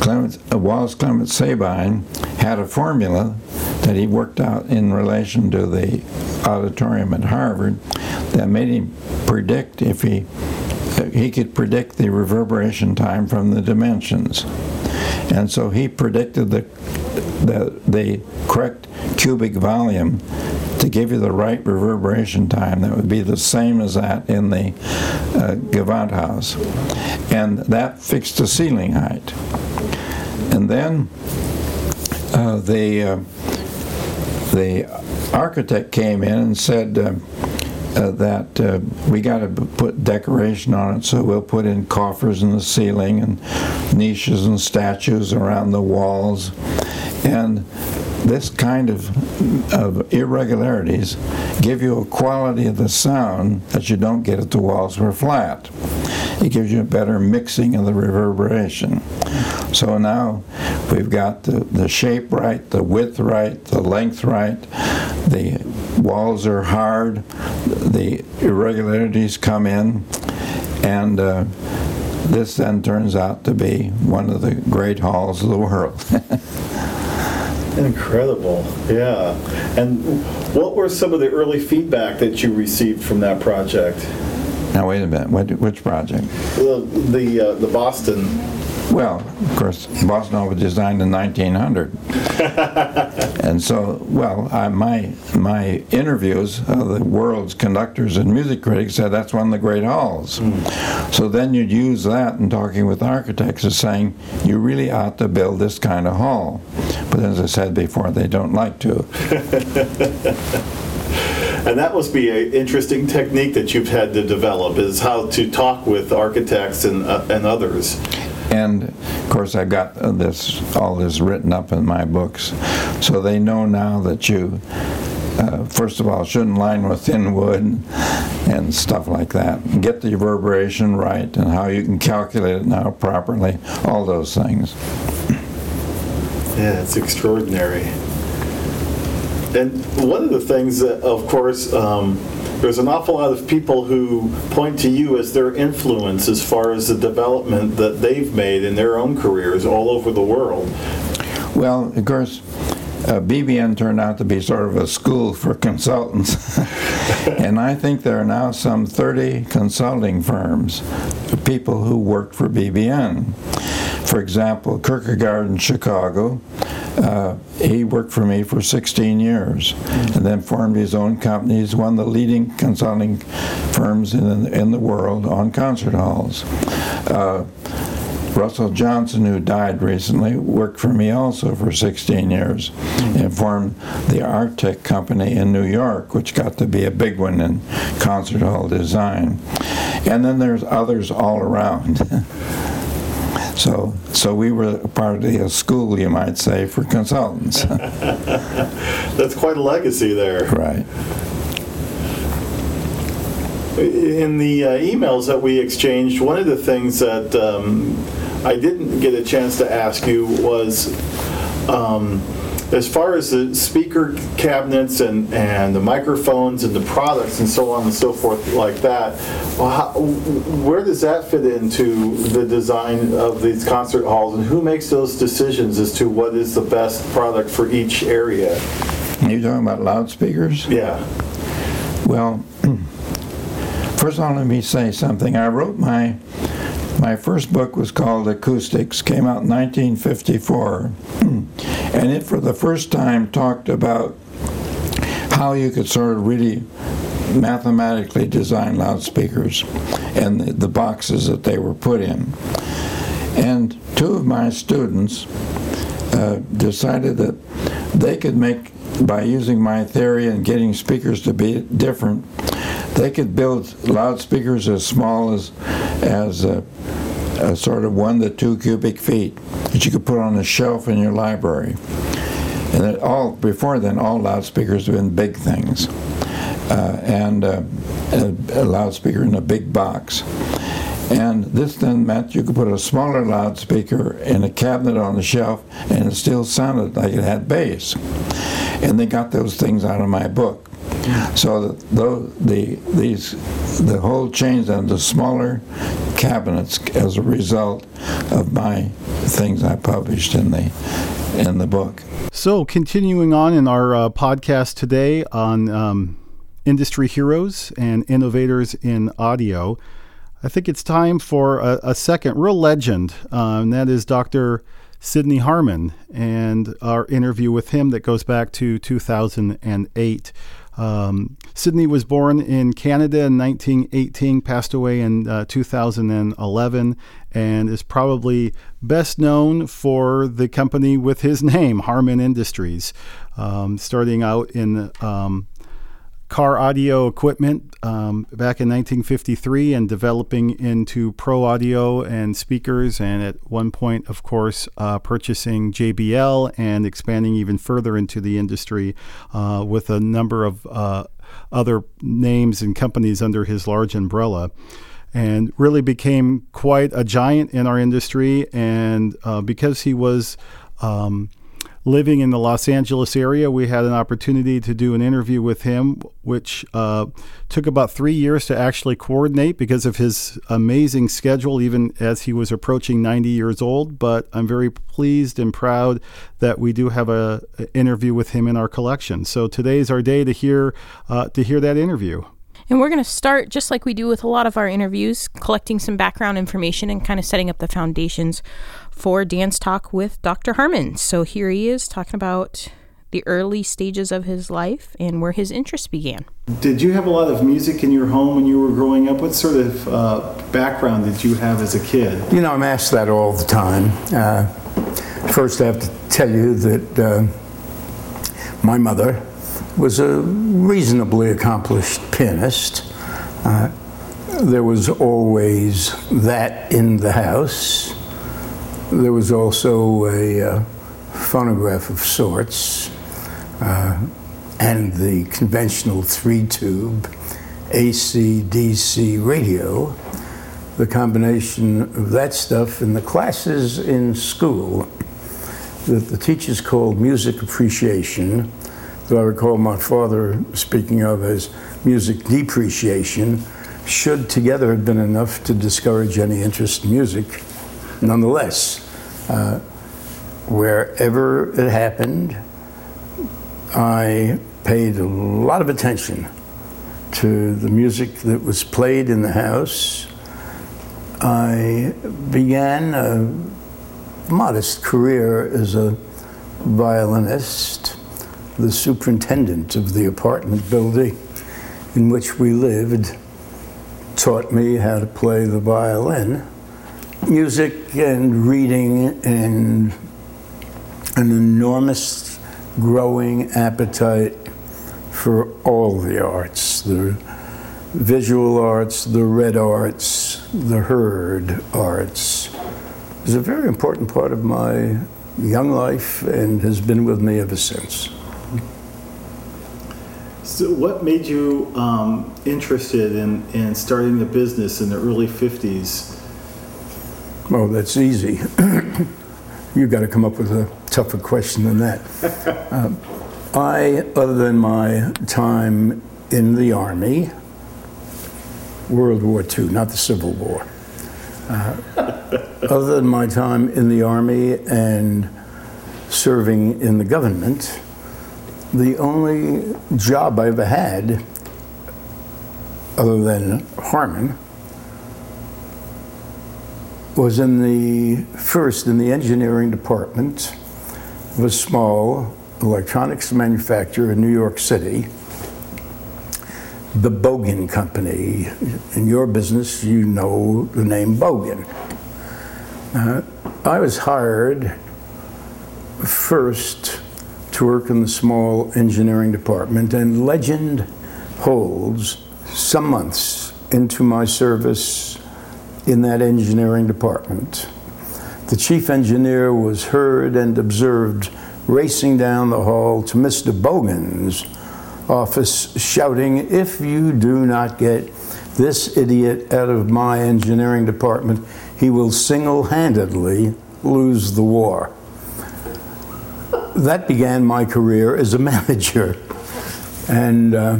Clement, uh, Wallace Clement Sabine had a formula that he worked out in relation to the auditorium at Harvard that made him predict if he he could predict the reverberation time from the dimensions. And so he predicted the, the correct cubic volume to give you the right reverberation time that would be the same as that in the uh, Gewandhaus. And that fixed the ceiling height. And then uh, the, uh, the architect came in and said, uh, uh, that uh, we got to put decoration on it, so we'll put in coffers in the ceiling and niches and statues around the walls. And this kind of, of irregularities give you a quality of the sound that you don't get if the walls were flat. It gives you a better mixing of the reverberation. So now we've got the, the shape right, the width right, the length right, the walls are hard, the irregularities come in, and uh, this then turns out to be one of the great halls of the world. Incredible, yeah. And what were some of the early feedback that you received from that project? Now wait a minute. What, which project? The the, uh, the Boston. Well, of course, Boston was designed in 1900, and so well, I, my my interviews of the world's conductors and music critics said that's one of the great halls. Mm. So then you'd use that in talking with architects as saying you really ought to build this kind of hall. But as I said before, they don't like to. And that must be an interesting technique that you've had to develop is how to talk with architects and, uh, and others. And of course, I've got this all this written up in my books, so they know now that you, uh, first of all, shouldn't line with thin wood and stuff like that. Get the reverberation right and how you can calculate it now properly. All those things. Yeah, it's extraordinary. And one of the things that, of course, um, there's an awful lot of people who point to you as their influence as far as the development that they've made in their own careers all over the world. Well, of course, uh, BBN turned out to be sort of a school for consultants. and I think there are now some 30 consulting firms, people who worked for BBN. For example, Kirkegaard in Chicago, uh, he worked for me for 16 years and then formed his own company. He's one of the leading consulting firms in, in the world on concert halls. Uh, Russell Johnson, who died recently, worked for me also for 16 years and formed the Artec company in New York, which got to be a big one in concert hall design. And then there's others all around. so, so we were part of the school, you might say, for consultants. That's quite a legacy there. right. In the uh, emails that we exchanged, one of the things that um, I didn't get a chance to ask you was um, as far as the speaker cabinets and, and the microphones and the products and so on and so forth like that, well, how, where does that fit into the design of these concert halls and who makes those decisions as to what is the best product for each area? You talking about loudspeakers? Yeah. Well, first of all, let me say something. I wrote my my first book was called Acoustics, came out in 1954, and it for the first time talked about how you could sort of really mathematically design loudspeakers and the, boxes that they were put in. And two of my students uh, decided that they could make, by using my theory and getting speakers to be different, they could build loudspeakers as small as as a, a sort of one to two cubic feet that you could put on a shelf in your library. And that all before then, all loudspeakers have been big things, uh, and uh, a, a loudspeaker in a big box. And this then meant you could put a smaller loudspeaker in a cabinet on the shelf, and it still sounded like it had bass. And they got those things out of my book. So the, the, these, the whole changed into smaller cabinets as a result of my things I published in the, in the book. So, continuing on in our uh, podcast today on um, industry heroes and innovators in audio, I think it's time for a, a second real legend, uh, and that is Dr. Sidney Harman and our interview with him that goes back to 2008. Um, Sidney was born in Canada in 1918, passed away in uh, 2011, and is probably best known for the company with his name, Harman Industries, um, starting out in um, car audio equipment um, back in 1953 and developing into pro audio and speakers, and at one point, of course, uh, purchasing JBL and expanding even further into the industry uh, with a number of uh, other names and companies under his large umbrella. And really became quite a giant in our industry. And uh, because he was um, living in the Los Angeles area, we had an opportunity to do an interview with him, which uh, took about three years to actually coordinate because of his amazing schedule, even as he was approaching 90 years old. But I'm very pleased and proud that we do have a, interview with him in our collection. So today's our day to hear uh, to hear that interview. And we're going to start just like we do with a lot of our interviews, collecting some background information and kind of setting up the foundations for Dan's talk with Dr. Harman. So here he is talking about the early stages of his life and where his interests began. Did you have a lot of music in your home when you were growing up? What sort of uh, background did you have as a kid? You know, I'm asked that all the time. Uh, first, I have to tell you that uh, my mother was a reasonably accomplished pianist. Uh, there was always that in the house. There was also a uh, phonograph of sorts uh, and the conventional three tube AC DC radio. The combination of that stuff in the classes in school that the teachers called music appreciation that I recall my father speaking of as music depreciation should together have been enough to discourage any interest in music. Nonetheless, uh, wherever it happened, I paid a lot of attention to the music that was played in the house. I began a modest career as a violinist, the superintendent of the apartment building in which we lived taught me how to play the violin. Music and reading and an enormous growing appetite for all the arts the visual arts, the red arts, the heard arts. Is a very important part of my young life and has been with me ever since. So, what made you um, interested in, in starting a business in the early 50s? Oh, that's easy. You've got to come up with a tougher question than that. uh, I, other than my time in the Army, World War II, not the Civil War, uh, other than my time in the Army and serving in the government, the only job I ever had, other than Harman, was in the first in the engineering department of a small electronics manufacturer in New York City, the Bogen Company. In your business, you know the name Bogen. Uh, I was hired first to work in the small engineering department, and legend holds some months into my service in that engineering department. The chief engineer was heard and observed racing down the hall to Mr. Bogen's office, shouting, If you do not get this idiot out of my engineering department, he will single handedly lose the war that began my career as a manager. And uh,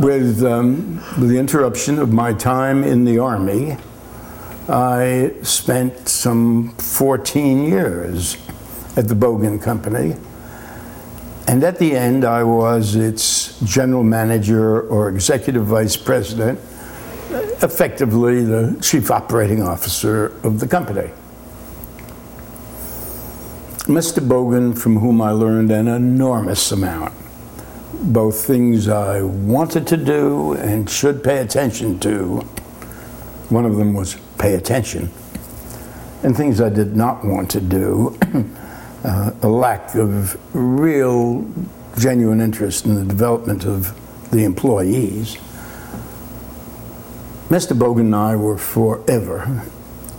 with, um, with the interruption of my time in the Army, I spent some 14 years at the Bogen Company. And at the end, I was its general manager or executive vice president, effectively the chief operating officer of the company. Mr. Bogen, from whom I learned an enormous amount, both things I wanted to do and should pay attention to. One of them was pay attention, and things I did not want to do. uh, a lack of real, genuine interest in the development of the employees. Mr. Bogen and I were forever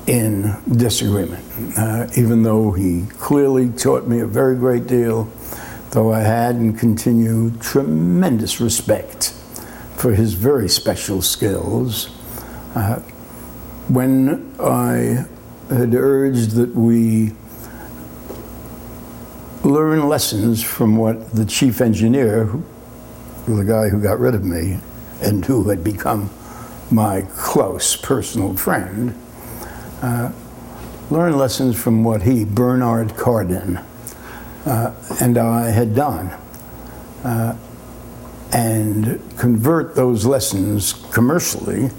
in disagreement, uh, even though he clearly taught me a very great deal, though I had and continue tremendous respect for his very special skills. Uh, when I had urged that we learn lessons from what the chief engineer, the guy who got rid of me and who had become my close personal friend, uh, learn lessons from what he, Bernard Kardon, uh, and I had done, uh, and convert those lessons commercially.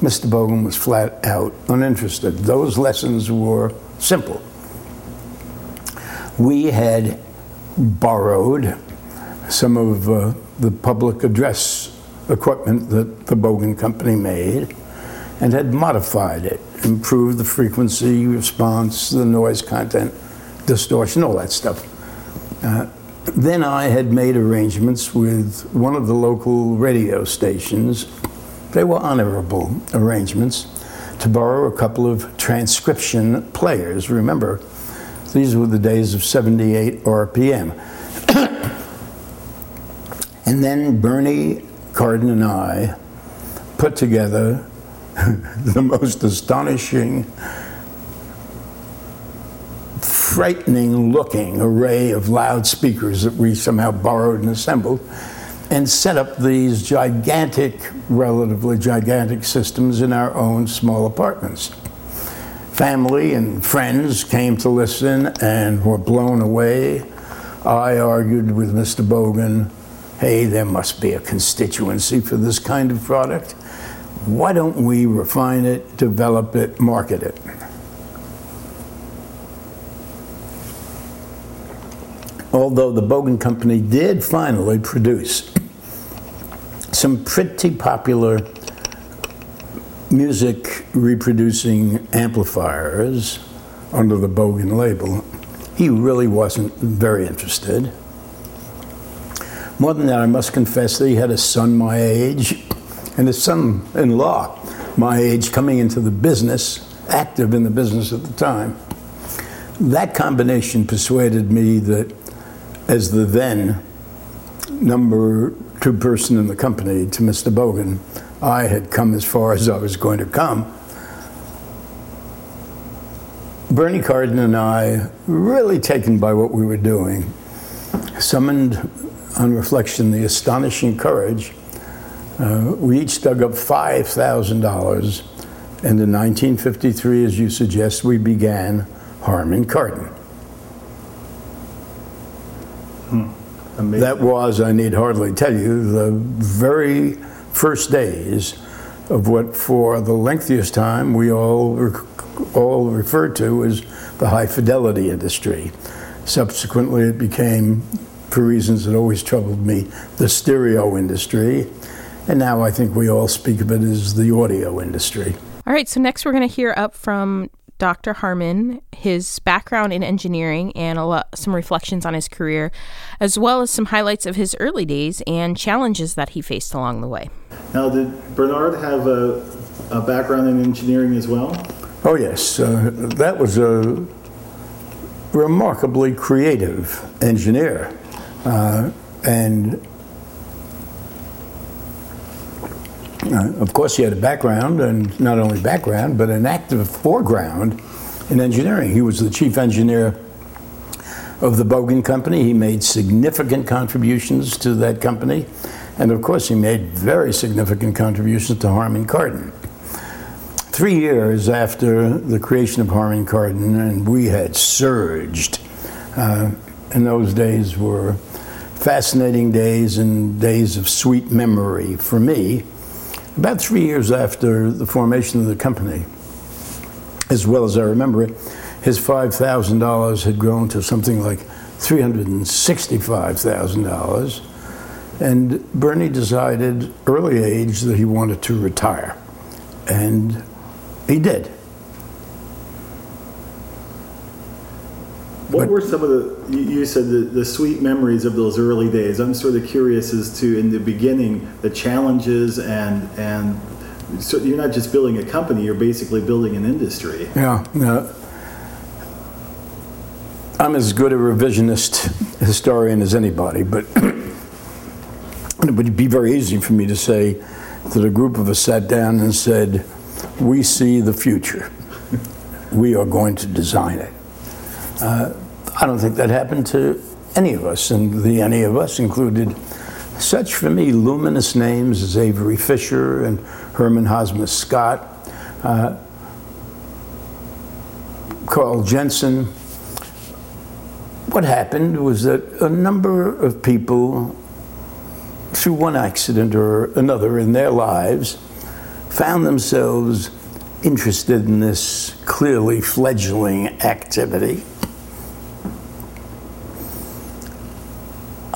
Mr. Bogen was flat out uninterested. Those lessons were simple. We had borrowed some of uh, the public address equipment that the Bogen Company made and had modified it, improved the frequency response, the noise content, distortion, all that stuff. Uh, then I had made arrangements with one of the local radio stations. They were honorable arrangements to borrow a couple of transcription players. Remember, these were the days of 78 RPM. and then Bernie Kardon and I put together the most astonishing, frightening looking array of loudspeakers that we somehow borrowed and assembled and set up these gigantic, relatively gigantic systems in our own small apartments. family and friends came to listen and were blown away. I argued with Mr. Bogen, hey, there must be a constituency for this kind of product. Why don't we refine it, develop it, market it? Although the Bogen Company did finally produce some pretty popular music reproducing amplifiers under the Bogen label, he really wasn't very interested. More than that, I must confess that he had a son my age and a son in law my age coming into the business, active in the business at the time. That combination persuaded me that as the then number two person in the company to Mr. Bogen, I had come as far as I was going to come. Bernie Kardon and I, really taken by what we were doing, summoned on reflection the astonishing courage. Uh, we each dug up $5,000, and in 1953, as you suggest, we began Harman Kardon. Amazing. That was, I need hardly tell you, the very first days of what, for the lengthiest time, we all rec- all referred to as the high fidelity industry. Subsequently, it became, for reasons that always troubled me, the stereo industry, and now I think we all speak of it as the audio industry. All right, so next we're going to hear up from Dr. Harman, his background in engineering, and a lot, some reflections on his career, as well as some highlights of his early days and challenges that he faced along the way. Now, did Bernard have a, a background in engineering as well? Oh, yes, uh, that was a remarkably creative engineer. Uh, and uh, of course, he had a background, and not only background, but an active foreground in engineering. He was the chief engineer of the Bogen Company. He made significant contributions to that company. And of course, he made very significant contributions to Harman Kardon. Three years after the creation of Harman Kardon, and we had surged. Uh, and those days were fascinating days and days of sweet memory for me. About three years after the formation of the company, as well as I remember it, his $5,000 had grown to something like $365,000. And Bernie decided early age that he wanted to retire. And he did. What But- were some of the, you, said the, the sweet memories of those early days. I'm sort of curious as to, in the beginning, the challenges and, and so you're not just building a company, you're basically building an industry. Yeah. yeah. I'm as good a revisionist historian as anybody, but it would be very easy for me to say that a group of us sat down and said, We see the future. We are going to design it. Uh, I don't think that happened to any of us, and the any of us included such, for me, luminous names as Avery Fisher and Herman Hosmer Scott, uh, Carl Jensen. What happened was that a number of people, through one accident or another in their lives, found themselves interested in this clearly fledgling activity.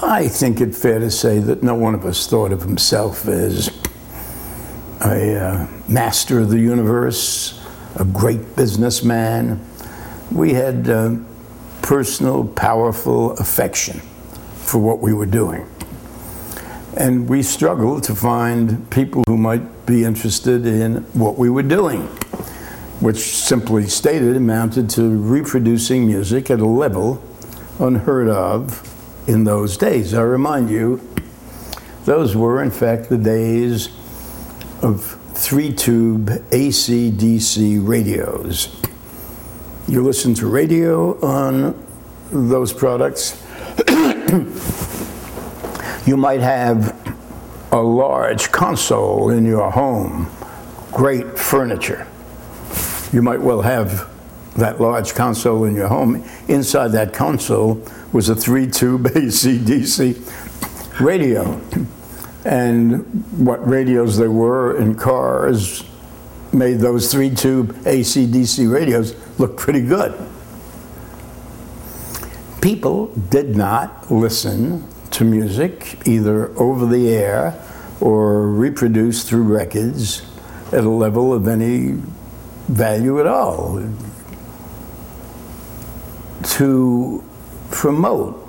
I think it fair to say that no one of us thought of himself as a uh, master of the universe, a great businessman. We had uh, personal, powerful affection for what we were doing. And we struggled to find people who might be interested in what we were doing, which simply stated amounted to reproducing music at a level unheard of in those days. I remind you, those were in fact the days of three tube AC DC radios. You listen to radio on those products, you might have a large console in your home, great furniture. You might well have that large console in your home. Inside that console was a three tube AC DC radio. And what radios there were in cars made those three tube AC DC radios look pretty good. People did not listen to music either over the air or reproduced through records at a level of any value at all. To promote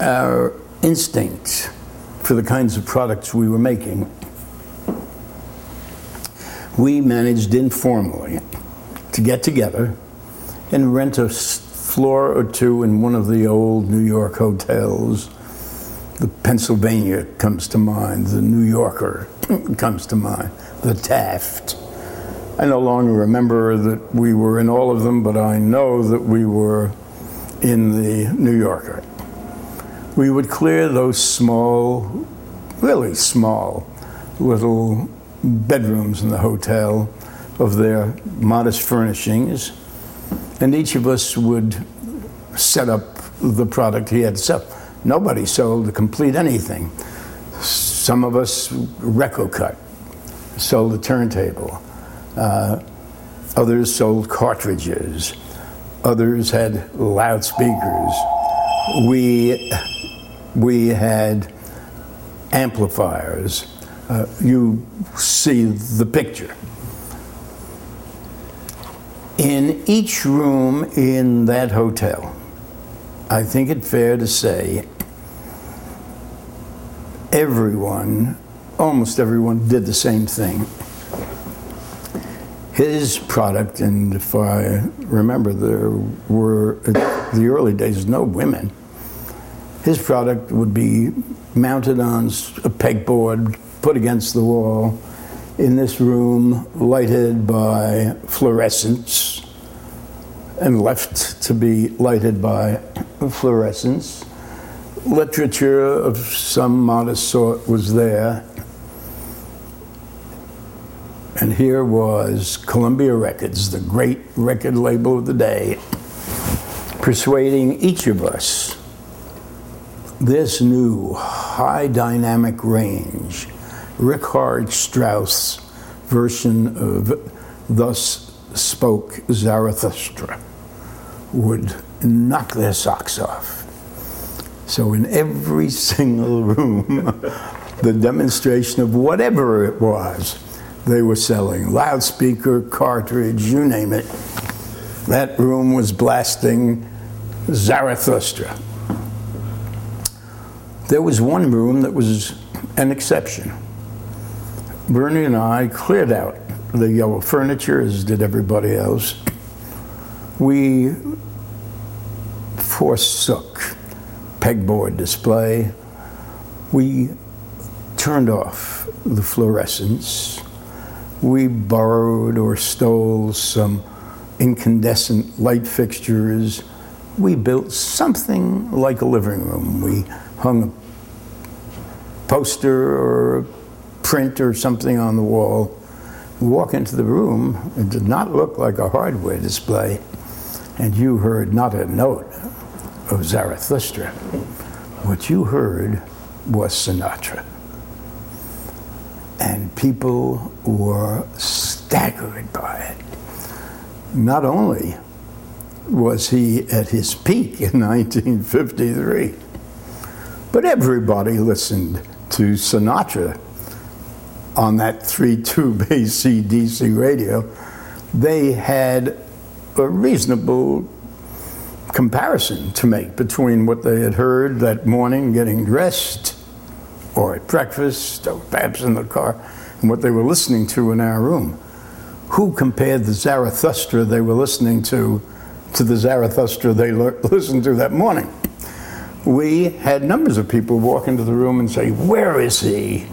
our instincts for the kinds of products we were making, we managed informally to get together and rent a floor or two in one of the old New York hotels. The Pennsylvania comes to mind, the New Yorker comes to mind, the Taft. I no longer remember that we were in all of them, but I know that we were in the New Yorker. We would clear those small, really small, little bedrooms in the hotel of their modest furnishings, and each of us would set up the product he had sold. Nobody sold a complete anything. Some of us record cut, sold a turntable. Uh, others sold cartridges. Others had loudspeakers. We, we had amplifiers. Uh, you see the picture. In each room in that hotel, I think it fair to say everyone, almost everyone, did the same thing. His product, and if I remember, there were, in the early days, no women. His product would be mounted on a pegboard, put against the wall, in this room, lighted by fluorescence, and left to be lighted by fluorescence. Literature of some modest sort was there. And here was Columbia Records, the great record label of the day, persuading each of us this new high dynamic range, Richard Strauss version of Thus Spoke Zarathustra, would knock their socks off. So, in every single room, the demonstration of whatever it was they were selling loudspeaker, cartridge, you name it that room was blasting Zarathustra. There was one room that was an exception. Bernie and I cleared out the yellow furniture, as did everybody else. We forsook pegboard display. We turned off the fluorescence. We borrowed or stole some incandescent light fixtures. We built something like a living room. We hung a poster or a print or something on the wall. Walk into the room, it did not look like a hardware display, and you heard not a note of Zarathustra. What you heard was Sinatra. And people were staggered by it. Not only was he at his peak in 1953, but everybody listened to Sinatra on that three tube AC DC radio. They had a reasonable comparison to make between what they had heard that morning getting dressed or at breakfast or perhaps in the car and what they were listening to in our room. Who compared the Zarathustra they were listening to to the Zarathustra they listened to that morning? We had numbers of people walk into the room and say, Where is he?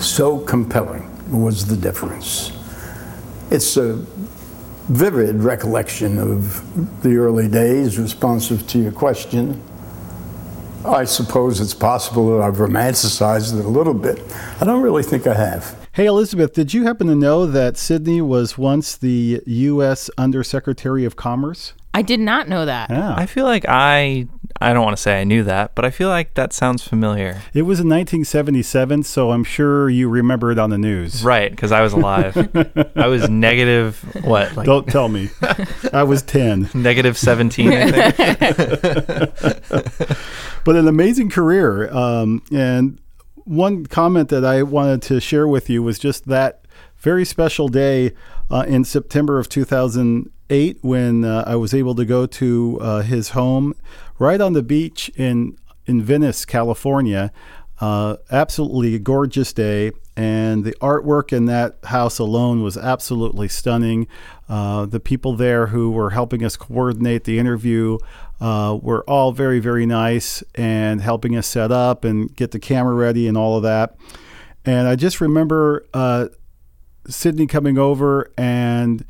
So compelling was the difference. It's a vivid recollection of the early days, responsive to your question. I suppose it's possible that I've romanticized it a little bit. I don't really think I have. Hey, Elizabeth, did you happen to know that Sidney was once the U.S. Undersecretary of Commerce? I did not know that. Yeah. I feel like I I don't want to say I knew that, but I feel like that sounds familiar. It was in 1977, so I'm sure you remember it on the news. Right, because I was alive. I was negative what? Like Don't tell me. I was 10. negative seventeen, I think. But an amazing career. Um, and one comment that I wanted to share with you was just that very special day uh, in September of 2008 when uh, I was able to go to uh, his home right on the beach in in Venice, California. Uh, absolutely gorgeous day, and the artwork in that house alone was absolutely stunning. Uh, the people there who were helping us coordinate the interview uh, were all very, very nice and helping us set up and get the camera ready and all of that. And I just remember uh, Sidney coming over and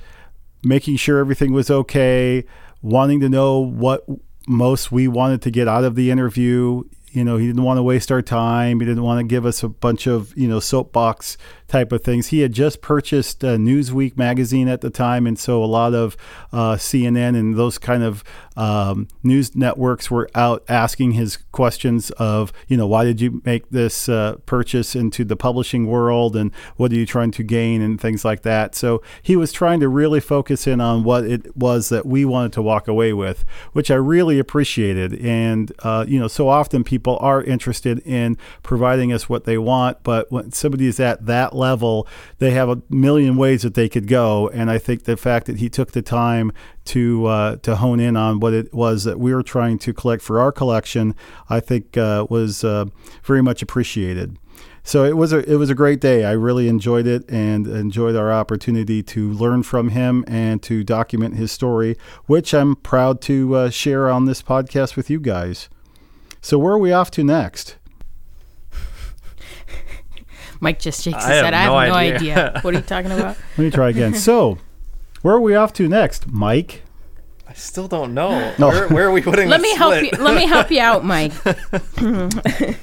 making sure everything was okay, wanting to know what most we wanted to get out of the interview. You know, he didn't want to waste our time. He didn't want to give us a bunch of, you know, soapbox type of things. He had just purchased uh, Newsweek magazine at the time, and so a lot of uh, CNN and those kind of um, news networks were out asking his questions of, you know, why did you make this uh, purchase into the publishing world, and what are you trying to gain, and things like that. So he was trying to really focus in on what it was that we wanted to walk away with, which I really appreciated. And uh, you know, so often people are interested in providing us what they want, but when somebody is at that level, they have a million ways that they could go. And I think the fact that he took the time to uh, to hone in on what it was that we were trying to collect for our collection, I think uh, was uh, very much appreciated. So it was a it was a great day. I really enjoyed it and enjoyed our opportunity to learn from him and to document his story, which I'm proud to uh, share on this podcast with you guys. So where are we off to next? Mike just shakes his I have head. I have no no idea." idea. what are you talking about? Let me try again. so where are we off to next, Mike? I still don't know. No. Where, where are we putting Let the me help you. Let me help you out, Mike.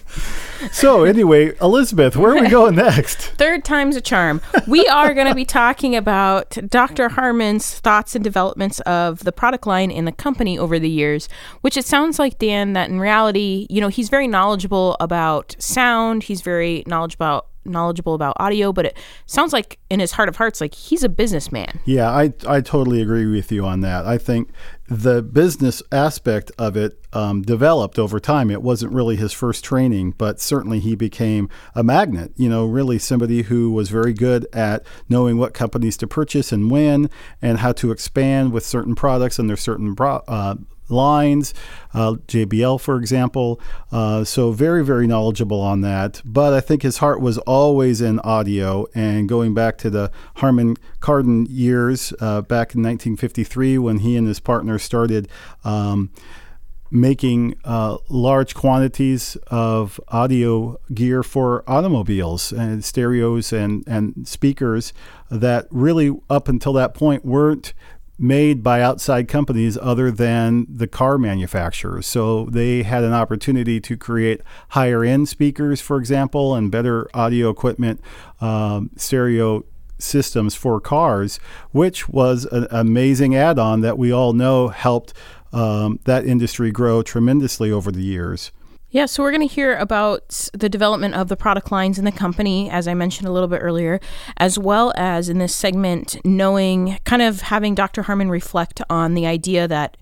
So anyway, Elizabeth, where are we going next? Third time's a charm. We are going to be talking about Dr. Harman's thoughts and developments of the product line in the company over the years, which it sounds like, Dan, that in reality, you know, he's very knowledgeable about sound. He's very knowledgeable about knowledgeable about audio, but it sounds like in his heart of hearts, like he's a businessman. Yeah, I, I totally agree with you on that. I think the business aspect of it um, developed over time. It wasn't really his first training, but certainly he became a magnet, you know, really somebody who was very good at knowing what companies to purchase and when and how to expand with certain products and their certain pro- uh, lines, uh, JBL, for example. Uh, so, very, very knowledgeable on that. But I think his heart was always in audio. And going back to the Harman Kardon years, uh, back in 1953, when he and his partner started. Um, making uh, large quantities of audio gear for automobiles and stereos and, and speakers that really, up until that point, weren't made by outside companies other than the car manufacturers. So they had an opportunity to create higher end speakers, for example, and better audio equipment, um, stereo systems for cars, which was an amazing add on that we all know helped um, that industry grow tremendously over the years. Yeah, so we're going to hear about the development of the product lines in the company, as I mentioned a little bit earlier, as well as in this segment, knowing, kind of having Dr. Harman reflect on the idea that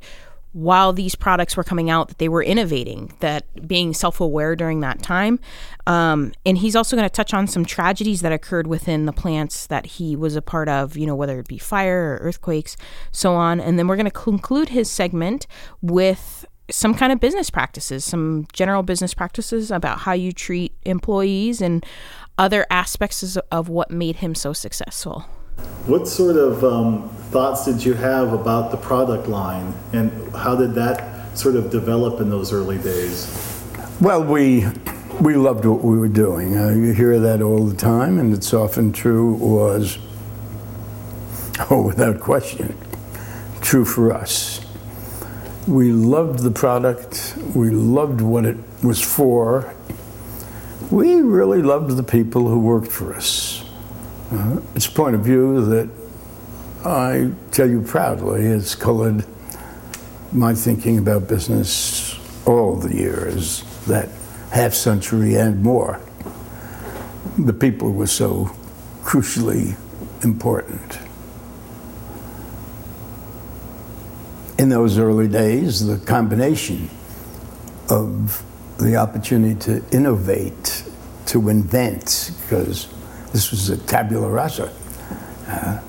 while these products were coming out, that they were innovating, that being self aware during that time. Um, and he's also going to touch on some tragedies that occurred within the plants that he was a part of, you know, whether it be fire or earthquakes, so on. And then we're going to conclude his segment with some kind of business practices, some general business practices about how you treat employees and other aspects of what made him so successful. What sort of um, thoughts did you have about the product line, and how did that sort of develop in those early days? Well, we we loved what we were doing. Uh, you hear that all the time, and it's often true. Was oh, without question, true for us. We loved the product. We loved what it was for. We really loved the people who worked for us. Uh, it's a point of view that I tell you proudly has colored my thinking about business all the years, that half century and more. The people were so crucially important. In those early days, the combination of the opportunity to innovate, to invent, because this was a tabula rasa, uh,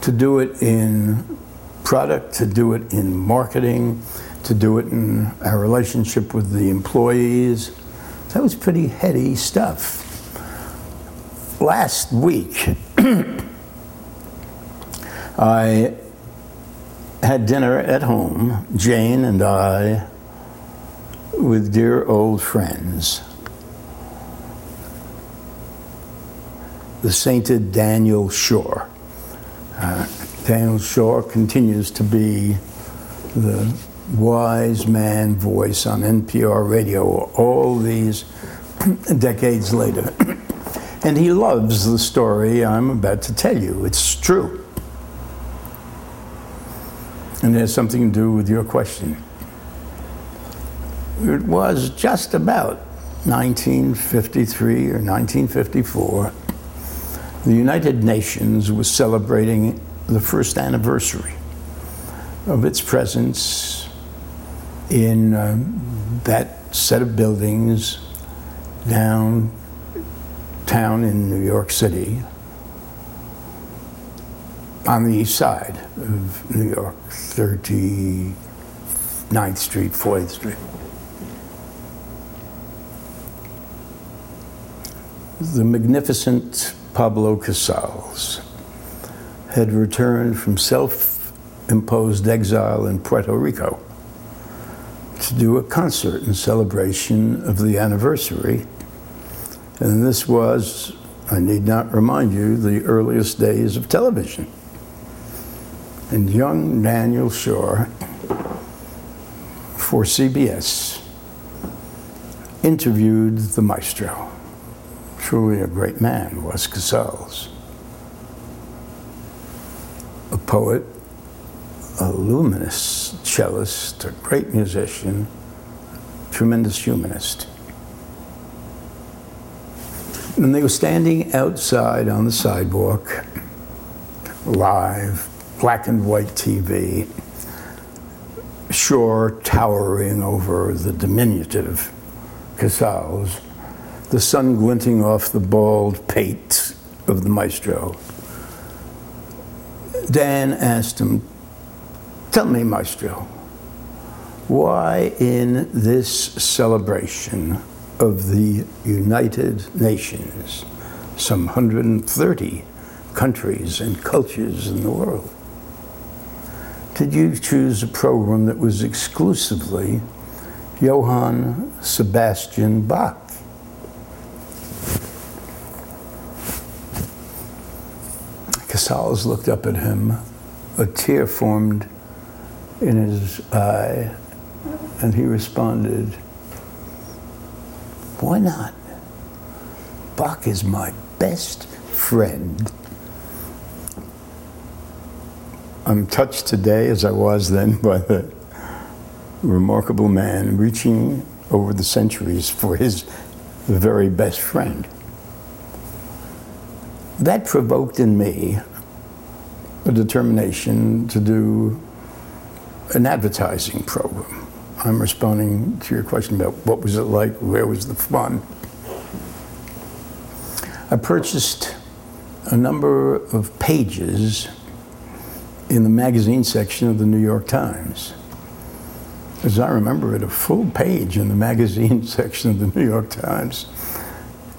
to do it in product, to do it in marketing, to do it in our relationship with the employees. That was pretty heady stuff. Last week, I had dinner at home, Jane and I, with dear old friends. The sainted Daniel Schorr. Uh, Daniel Schorr continues to be the wise man voice on NPR radio all these decades later. and he loves the story I'm about to tell you. It's true. And it has something to do with your question. It was just about 1953 or 1954. The United Nations was celebrating the first anniversary of its presence in um, that set of buildings downtown in New York City on the east side of New York, 39th Street, 40th Street. The magnificent Pablo Casals had returned from self imposed exile in Puerto Rico to do a concert in celebration of the anniversary. And this was, I need not remind you, the earliest days of television and young Daniel Schorr for CBS interviewed the maestro. Truly a great man was Casals. A poet, a luminous cellist, a great musician, tremendous humanist. And they were standing outside on the sidewalk, live, black and white TV, Schorr towering over the diminutive Casals, the sun glinting off the bald pate of the maestro. Dan asked him, Tell me, maestro, why in this celebration of the United Nations, some 130 countries and cultures in the world, did you choose a program that was exclusively Johann Sebastian Bach? Casals looked up at him, a tear formed in his eye, and he responded, Why not? Bach is my best friend. I'm touched today, as I was then, by the remarkable man reaching over the centuries for his very best friend. That provoked in me a determination to do an advertising program. I'm responding to your question about what was it like, where was the fun. I purchased a number of pages in the magazine section of the New York Times. As I remember it, a full page in the magazine section of the New York Times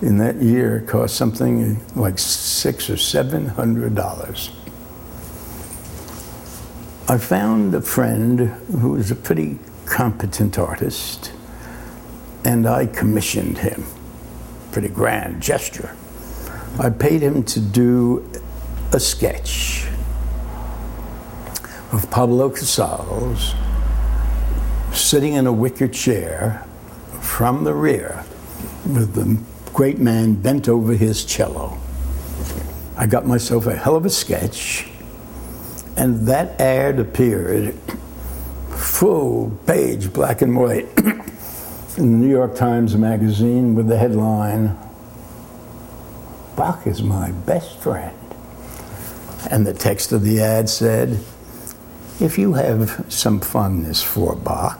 in that year cost something like six or seven hundred dollars. I found a friend who was a pretty competent artist, and I commissioned him. Pretty grand gesture. I paid him to do a sketch of Pablo Casals sitting in a wicker chair from the rear with the great man bent over his cello. I got myself a hell of a sketch, and that ad appeared full page, black and white, in the New York Times Magazine with the headline Bach is my best friend. And the text of the ad said, if you have some fondness for Bach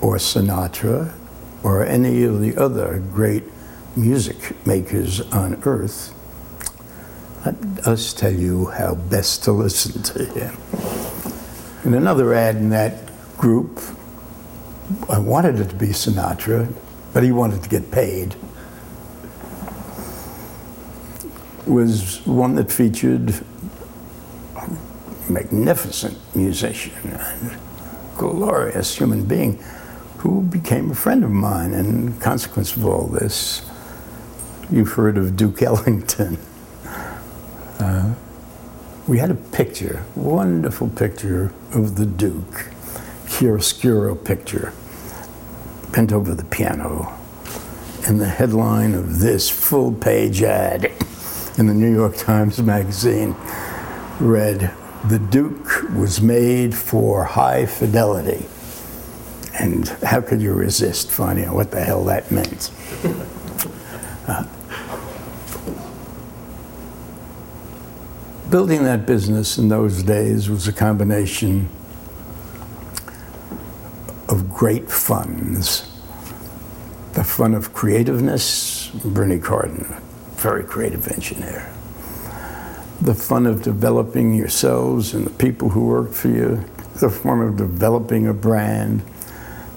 or Sinatra or any of the other great music makers on earth, let us tell you how best to listen to him. And another ad in that group, I wanted it to be Sinatra, but he wanted to get paid. Was one that featured magnificent musician and glorious human being who became a friend of mine. And in consequence of all this, you've heard of Duke Ellington. Uh, we had a picture, wonderful picture of the Duke, chiaroscuro picture, bent over the piano. And the headline of this full page ad in the New York Times Magazine read, The Duke was made for high fidelity. And how could you resist finding out what the hell that meant? Uh, building that business in those days was a combination of great funds. The fun of creativeness, Bernie Kardon, very creative engineer. The fun of developing yourselves and the people who work for you, the fun of developing a brand,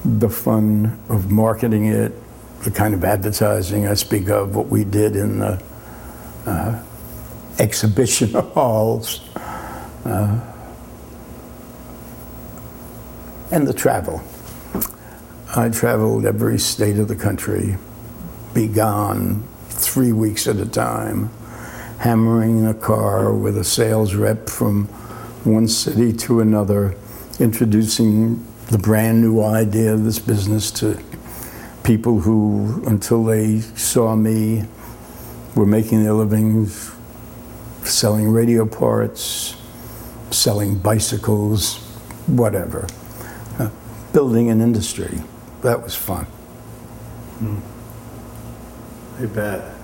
the fun of marketing it, the kind of advertising I speak of, what we did in the uh, exhibition halls, uh, and the travel. I traveled every state of the country, be gone three weeks at a time, hammering a car with a sales rep from one city to another, introducing the brand new idea of this business to people who, until they saw me, were making their livings selling radio parts, selling bicycles, whatever. Uh, building an industry. That was fun. Mm. I bet.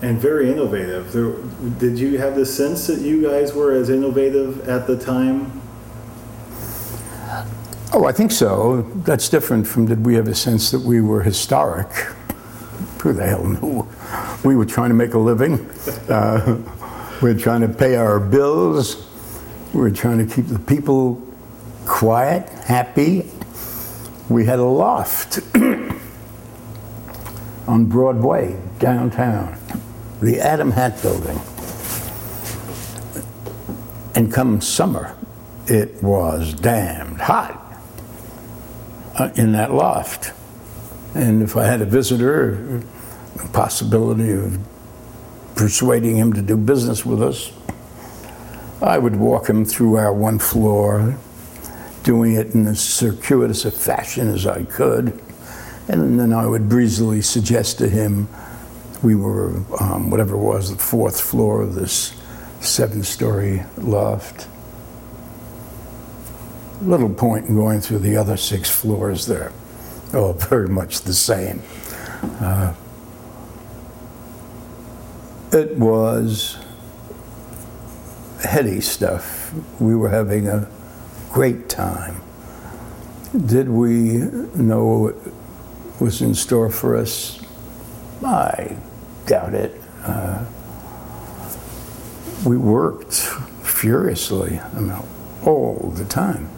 And very innovative. There, did you have the sense that you guys were as innovative at the time? Oh, I think so. That's different from did we have a sense that we were historic? Who the hell knew? We were trying to make a living. Uh, we were trying to pay our bills. We were trying to keep the people quiet, happy. We had a loft on Broadway, downtown, the Adam Hat Building. And come summer, it was damned hot uh, in that loft. And if I had a visitor, a possibility of persuading him to do business with us, I would walk him through our one floor, doing it in as circuitous a fashion as I could. And then I would breezily suggest to him we were, um, whatever it was, the fourth floor of this seven story loft. Little point in going through the other six floors there. Oh, very much the same. Uh, it was heady stuff. We were having a great time. Did we know what was in store for us? I doubt it. Uh, we worked furiously, I mean, all the time.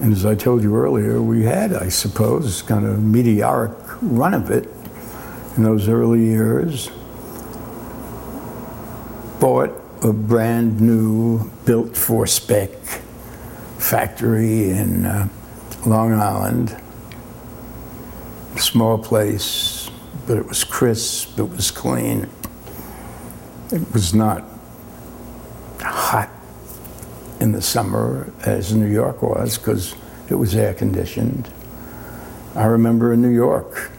And as I told you earlier, we had, I suppose, kind of meteoric run of it in those early years. Bought a brand new, built for spec factory in uh, Long Island. Small place, but it was crisp, it was clean. It was not hot in the summer as New York was because it was air conditioned. I remember in New York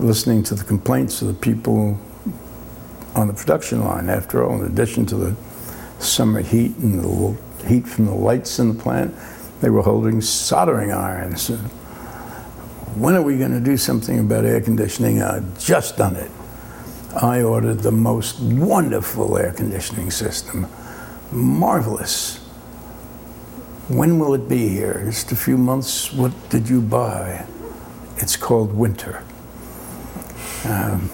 listening to the complaints of the people on the production line. After all, in addition to the summer heat and the heat from the lights in the plant, they were holding soldering irons. When are we going to do something about air conditioning? I've just done it. I ordered the most wonderful air conditioning system. Marvelous. When will it be here? Just a few months. What did you buy? It's called winter. Um,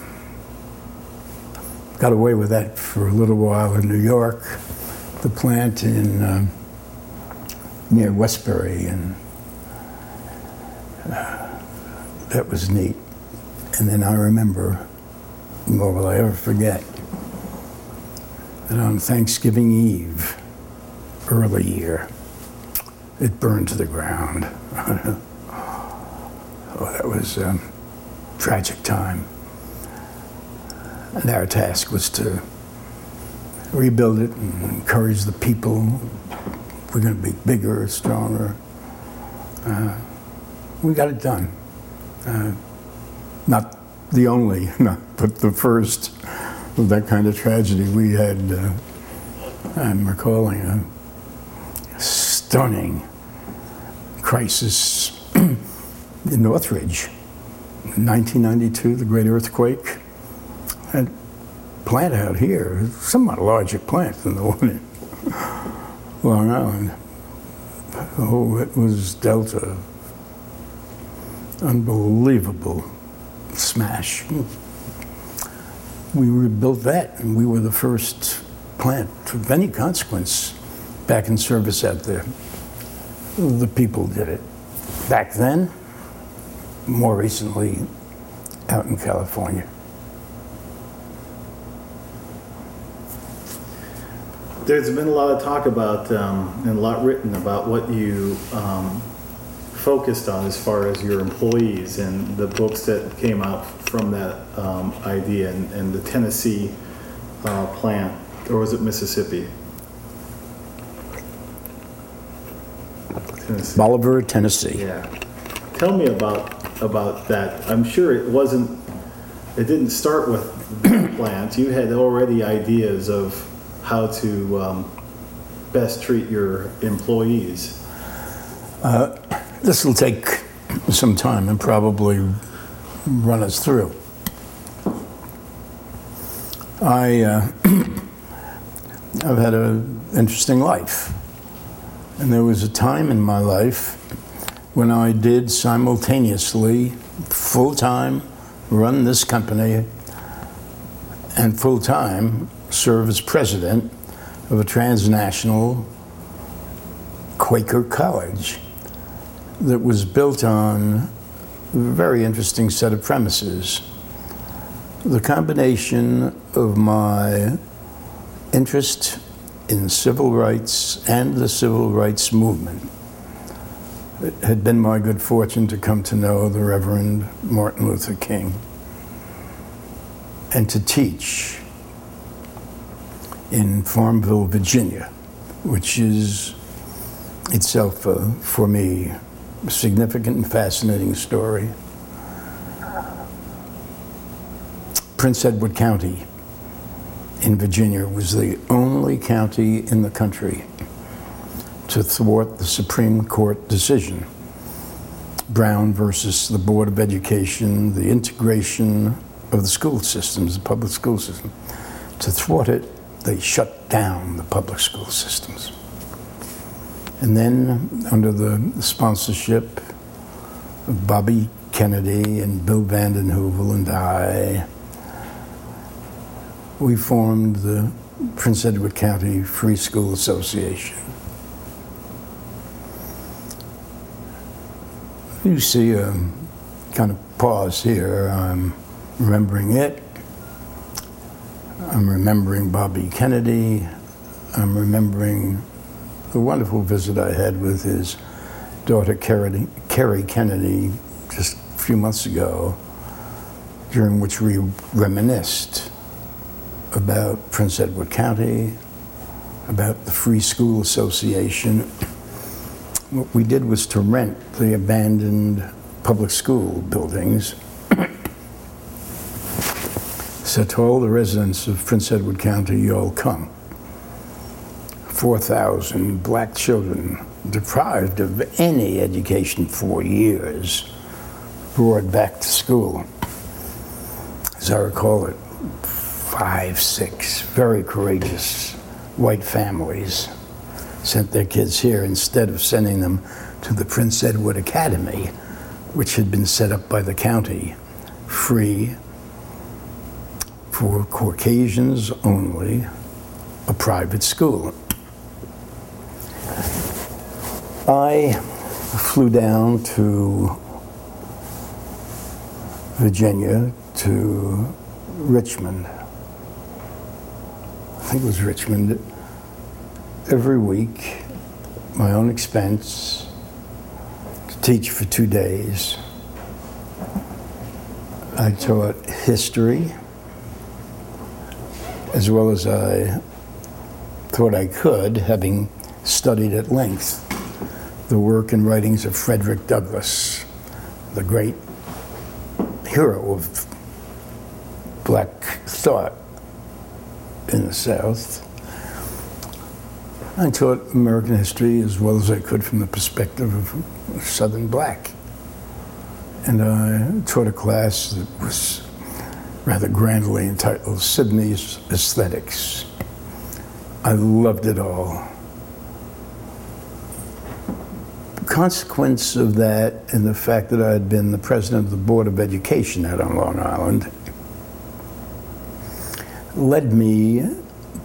got away with that for a little while in New York, the plant in um, near Westbury, and uh, that was neat. And then I remember, nor will I ever forget, that on Thanksgiving Eve, early year, it burned to the ground. oh, that was a tragic time. And our task was to rebuild it and encourage the people. We're going to be bigger, stronger. Uh, we got it done. Uh, not the only, but the first of that kind of tragedy. We had, uh, I'm recalling a stunning crisis in Northridge. 1992, the great earthquake a plant out here, somewhat larger plant than the one in Long Island. Oh, it was Delta. Unbelievable smash. We rebuilt that, and we were the first plant of any consequence back in service out there. The people did it. Back then, more recently, out in California. There's been a lot of talk about um, and a lot written about what you um, focused on as far as your employees and the books that came out from that um, idea and, and the Tennessee uh, plant, or was it Mississippi? Tennessee. Bolivar, Tennessee. Yeah. Tell me about about that. I'm sure it wasn't. It didn't start with the plant. You had already ideas of how to um, best treat your employees? Uh, this will take some time and probably run us through. I, uh, I've had an interesting life. And there was a time in my life when I did simultaneously full time run this company and full time serve as president of a transnational Quaker college that was built on a very interesting set of premises. The combination of my interest in civil rights and the civil rights movement. It had been my good fortune to come to know the Reverend Martin Luther King and to teach in Farmville, Virginia, which is itself, uh, for me, significant and fascinating story. Prince Edward County in Virginia was the only county in the country to thwart the Supreme Court decision. Brown versus the Board of Education, the integration of the school systems, the public school system. To thwart it, they shut down the public school systems. And then, under the sponsorship of Bobby Kennedy and Bill Vanden Heuvel and I, we formed the Prince Edward County Free School Association. You see a kind of pause here. I'm remembering it. I'm remembering Bobby Kennedy. I'm remembering the wonderful visit I had with his daughter, Kerry, Kerry Kennedy, just a few months ago, during which we reminisced about Prince Edward County, about the Free School Association. What we did was to rent the abandoned public school buildings said to all the residents of Prince Edward County, you all come. 4,000 black children deprived of any education for years brought back to school. As I recall it, five, six very courageous white families sent their kids here instead of sending them to the Prince Edward Academy, which had been set up by the county, free for Caucasians only, a private school. I flew down to Virginia to Richmond. I think it was Richmond. Every week, my own expense, to teach for two days. I taught history as well as I thought I could, having studied at length the work and writings of Frederick Douglass, the great hero of black thought in the South. I taught American history as well as I could from the perspective of Southern black. And I taught a class that was rather grandly entitled Sidney's Aesthetics. I loved it all consequence of that and the fact that I had been the president of the Board of Education out on Long Island led me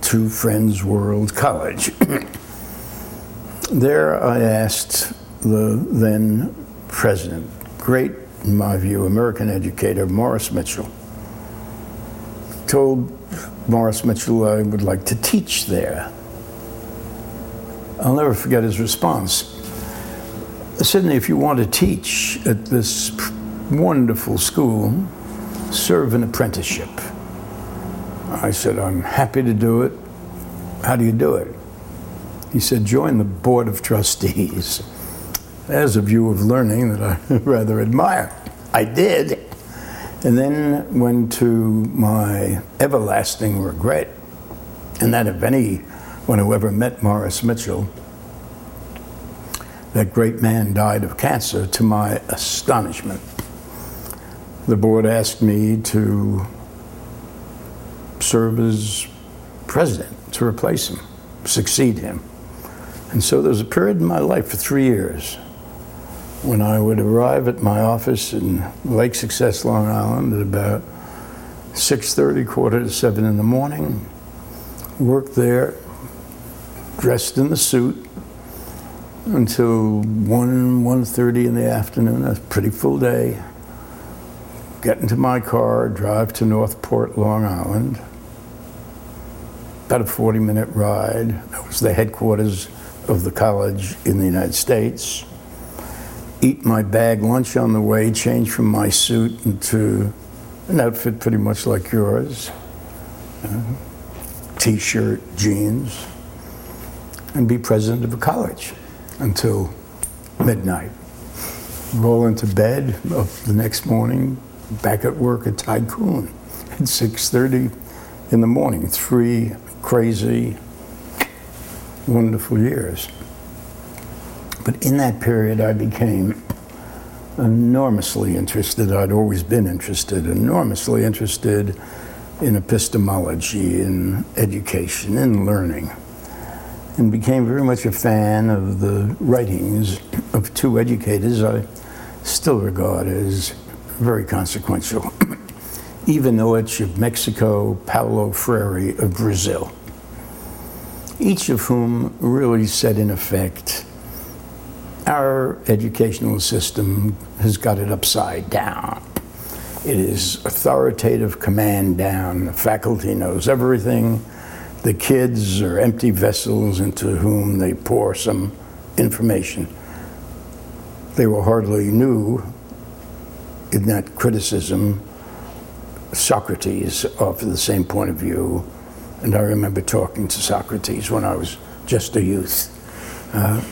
to Friends World College. there I asked the then president, great in my view, American educator, Morris Mitchell, told Morris Mitchell I would like to teach there. I'll never forget his response. Sidney, if you want to teach at this wonderful school, serve an apprenticeship. I said, I'm happy to do it. How do you do it? He said, join the board of trustees. There's a view of learning that I rather admire. I did. And then went to my everlasting regret, and that of anyone who ever met Morris Mitchell, that great man died of cancer to my astonishment. The board asked me to serve as president, to replace him, succeed him. And so there was a period in my life for three years when I would arrive at my office in Lake Success, Long Island at about 6.30, quarter to 7 in the morning, work there, dressed in the suit, until 1, 1.30 in the afternoon, a pretty full day. Get into my car, drive to Northport, Long Island. About a 40 minute ride. That was the headquarters of the college in the United States. Eat my bag lunch on the way, change from my suit into an outfit pretty much like yours. Uh, T-shirt, jeans, and be president of a college until midnight. Roll into bed of the next morning, back at work at Tycoon at 6.30 in the morning. Three crazy, wonderful years. But in that period, I became enormously interested. I'd always been interested, enormously interested in epistemology, in education, in learning and became very much a fan of the writings of two educators I still regard as very consequential. Ivan Illich of Mexico, Paulo Freire of Brazil, each of whom really said, in effect, our educational system has got it upside down. It is authoritative command down. The faculty knows everything the kids are empty vessels into whom they pour some information. They were hardly new in that criticism. Socrates offered the same point of view, and I remember talking to Socrates when I was just a youth. Uh,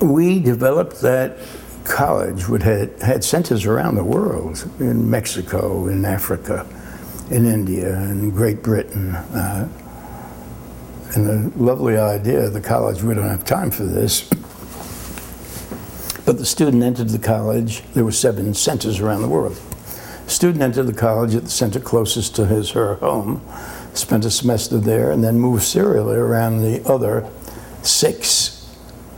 we developed that college would had, had centers around the world in Mexico, in Africa, in India, and Great Britain. Uh, and the lovely idea of the college, we don't have time for this, but the student entered the college, there were seven centers around the world. Student entered the college at the center closest to his her home, spent a semester there, and then moved serially around the other six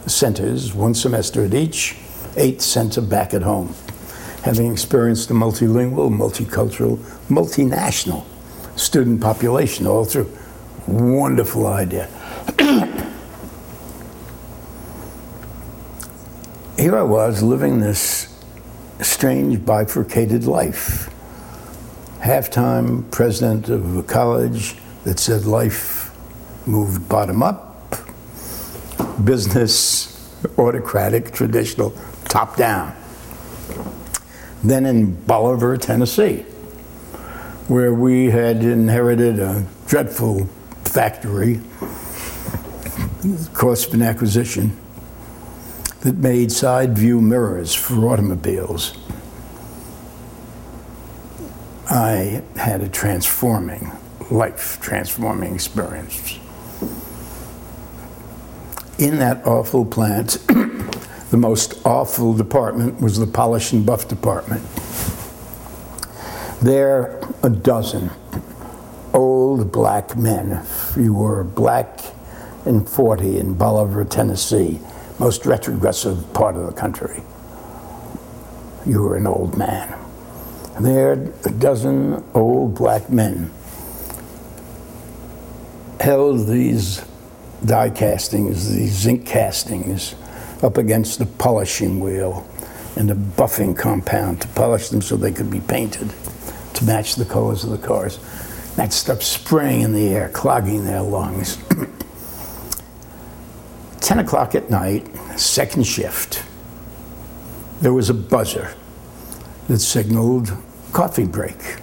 centers, one semester at each, eighth center back at home. Having experienced a multilingual, multicultural, multinational student population all through. Wonderful idea. Here I was living this strange bifurcated life. Half-time president of a college that said life moved bottom up, business autocratic, traditional, top down. Then in Bolivar, Tennessee, where we had inherited a dreadful factory, cost of an acquisition, that made side view mirrors for automobiles. I had a transforming, life transforming experience. In that awful plant, the most awful department was the polish and buff department. There, a dozen old black men. You were black and 40 in Bolivar, Tennessee, most retrogressive part of the country, you were an old man. There, a dozen old black men held these die castings, these zinc castings, up against the polishing wheel and the buffing compound to polish them so they could be painted to match the colors of the cars. That stuff spraying in the air, clogging their lungs. 10 o'clock at night, second shift, there was a buzzer that signaled coffee break.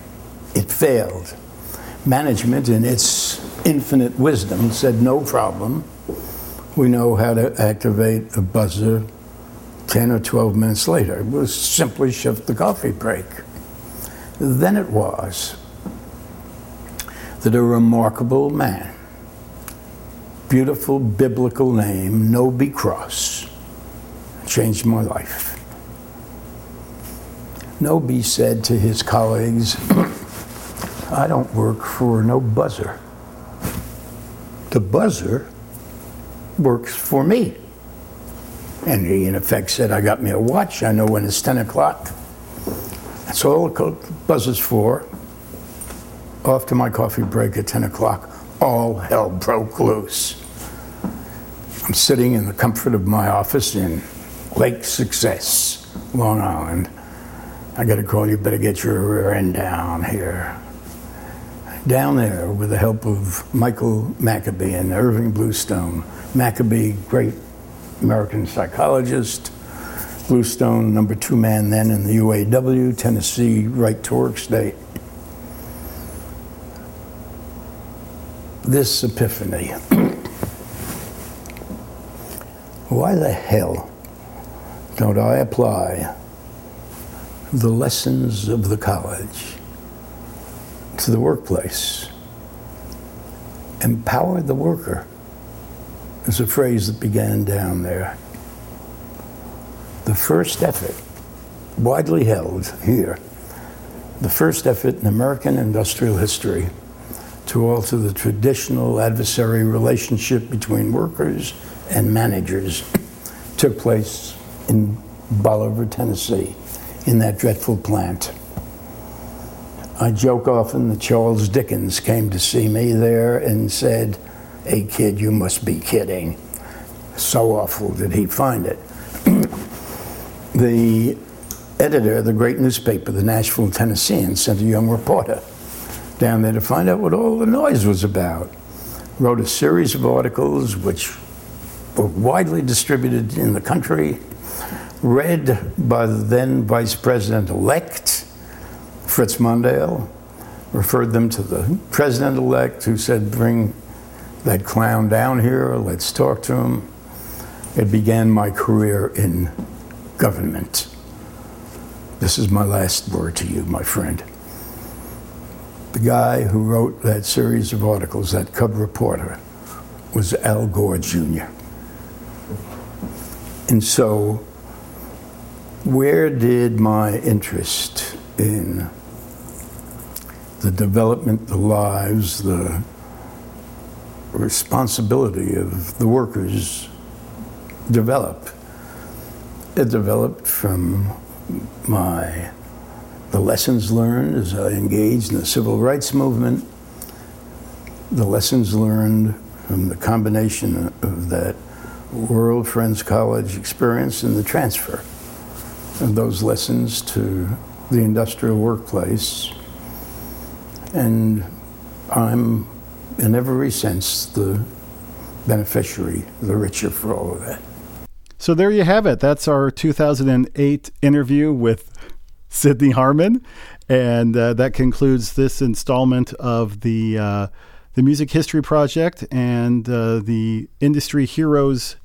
It failed. Management, in its infinite wisdom, said no problem. We know how to activate a buzzer 10 or 12 minutes later. Was simply shift the coffee break. Then it was that a remarkable man, beautiful biblical name, Noby Cross, changed my life. Noby said to his colleagues, I don't work for no buzzer. The buzzer works for me. And he, in effect, said, I got me a watch. I know when it's 10 o'clock. That's all the buzzer's for. Off to my coffee break at 10 o'clock. All hell broke loose. I'm sitting in the comfort of my office in Lake Success, Long Island. I got a call, you better get your rear end down here. Down there, with the help of Michael Maccoby and Irving Bluestone. Maccoby, great American psychologist. Bluestone, number two man then in the UAW, Tennessee right to work state. This epiphany. Why the hell don't I apply the lessons of the college to the workplace? Empower the worker is a phrase that began down there. The first effort, widely held here, the first effort in American industrial history to alter the traditional adversary relationship between workers and managers took place in Bolivar, Tennessee, in that dreadful plant. I joke often that Charles Dickens came to see me there and said, Hey kid, you must be kidding. So awful did he find it. The editor of the great newspaper, the Nashville Tennessean, sent a young reporter down there to find out what all the noise was about. Wrote a series of articles which were widely distributed in the country, read by the then Vice President elect, Fritz Mondale, referred them to the President elect, who said, Bring that clown down here, let's talk to him. It began my career in government. This is my last word to you, my friend. The guy who wrote that series of articles, that cub reporter, was Al Gore Jr. And so, where did my interest in the development, the lives, the responsibility of the workers develop? It developed from my the lessons learned as I engaged in the civil rights movement, the lessons learned from the combination of that World Friends College experience and the transfer of those lessons to the industrial workplace. And I'm, in every sense, the beneficiary, the richer for all of that. So there you have it. That's our 2008 interview with Sidney Harman, and uh, that concludes this installment of the uh, the Music History Project and uh, the Industry Heroes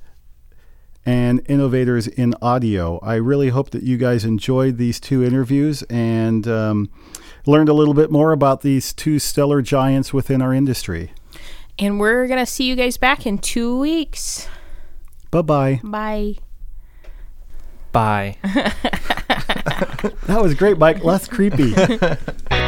and Innovators in Audio. I really hope that you guys enjoyed these two interviews and um, learned a little bit more about these two stellar giants within our industry. And we're going to see you guys back in two weeks. Bye-bye. Bye. Bye. That was great, Mike. Less creepy.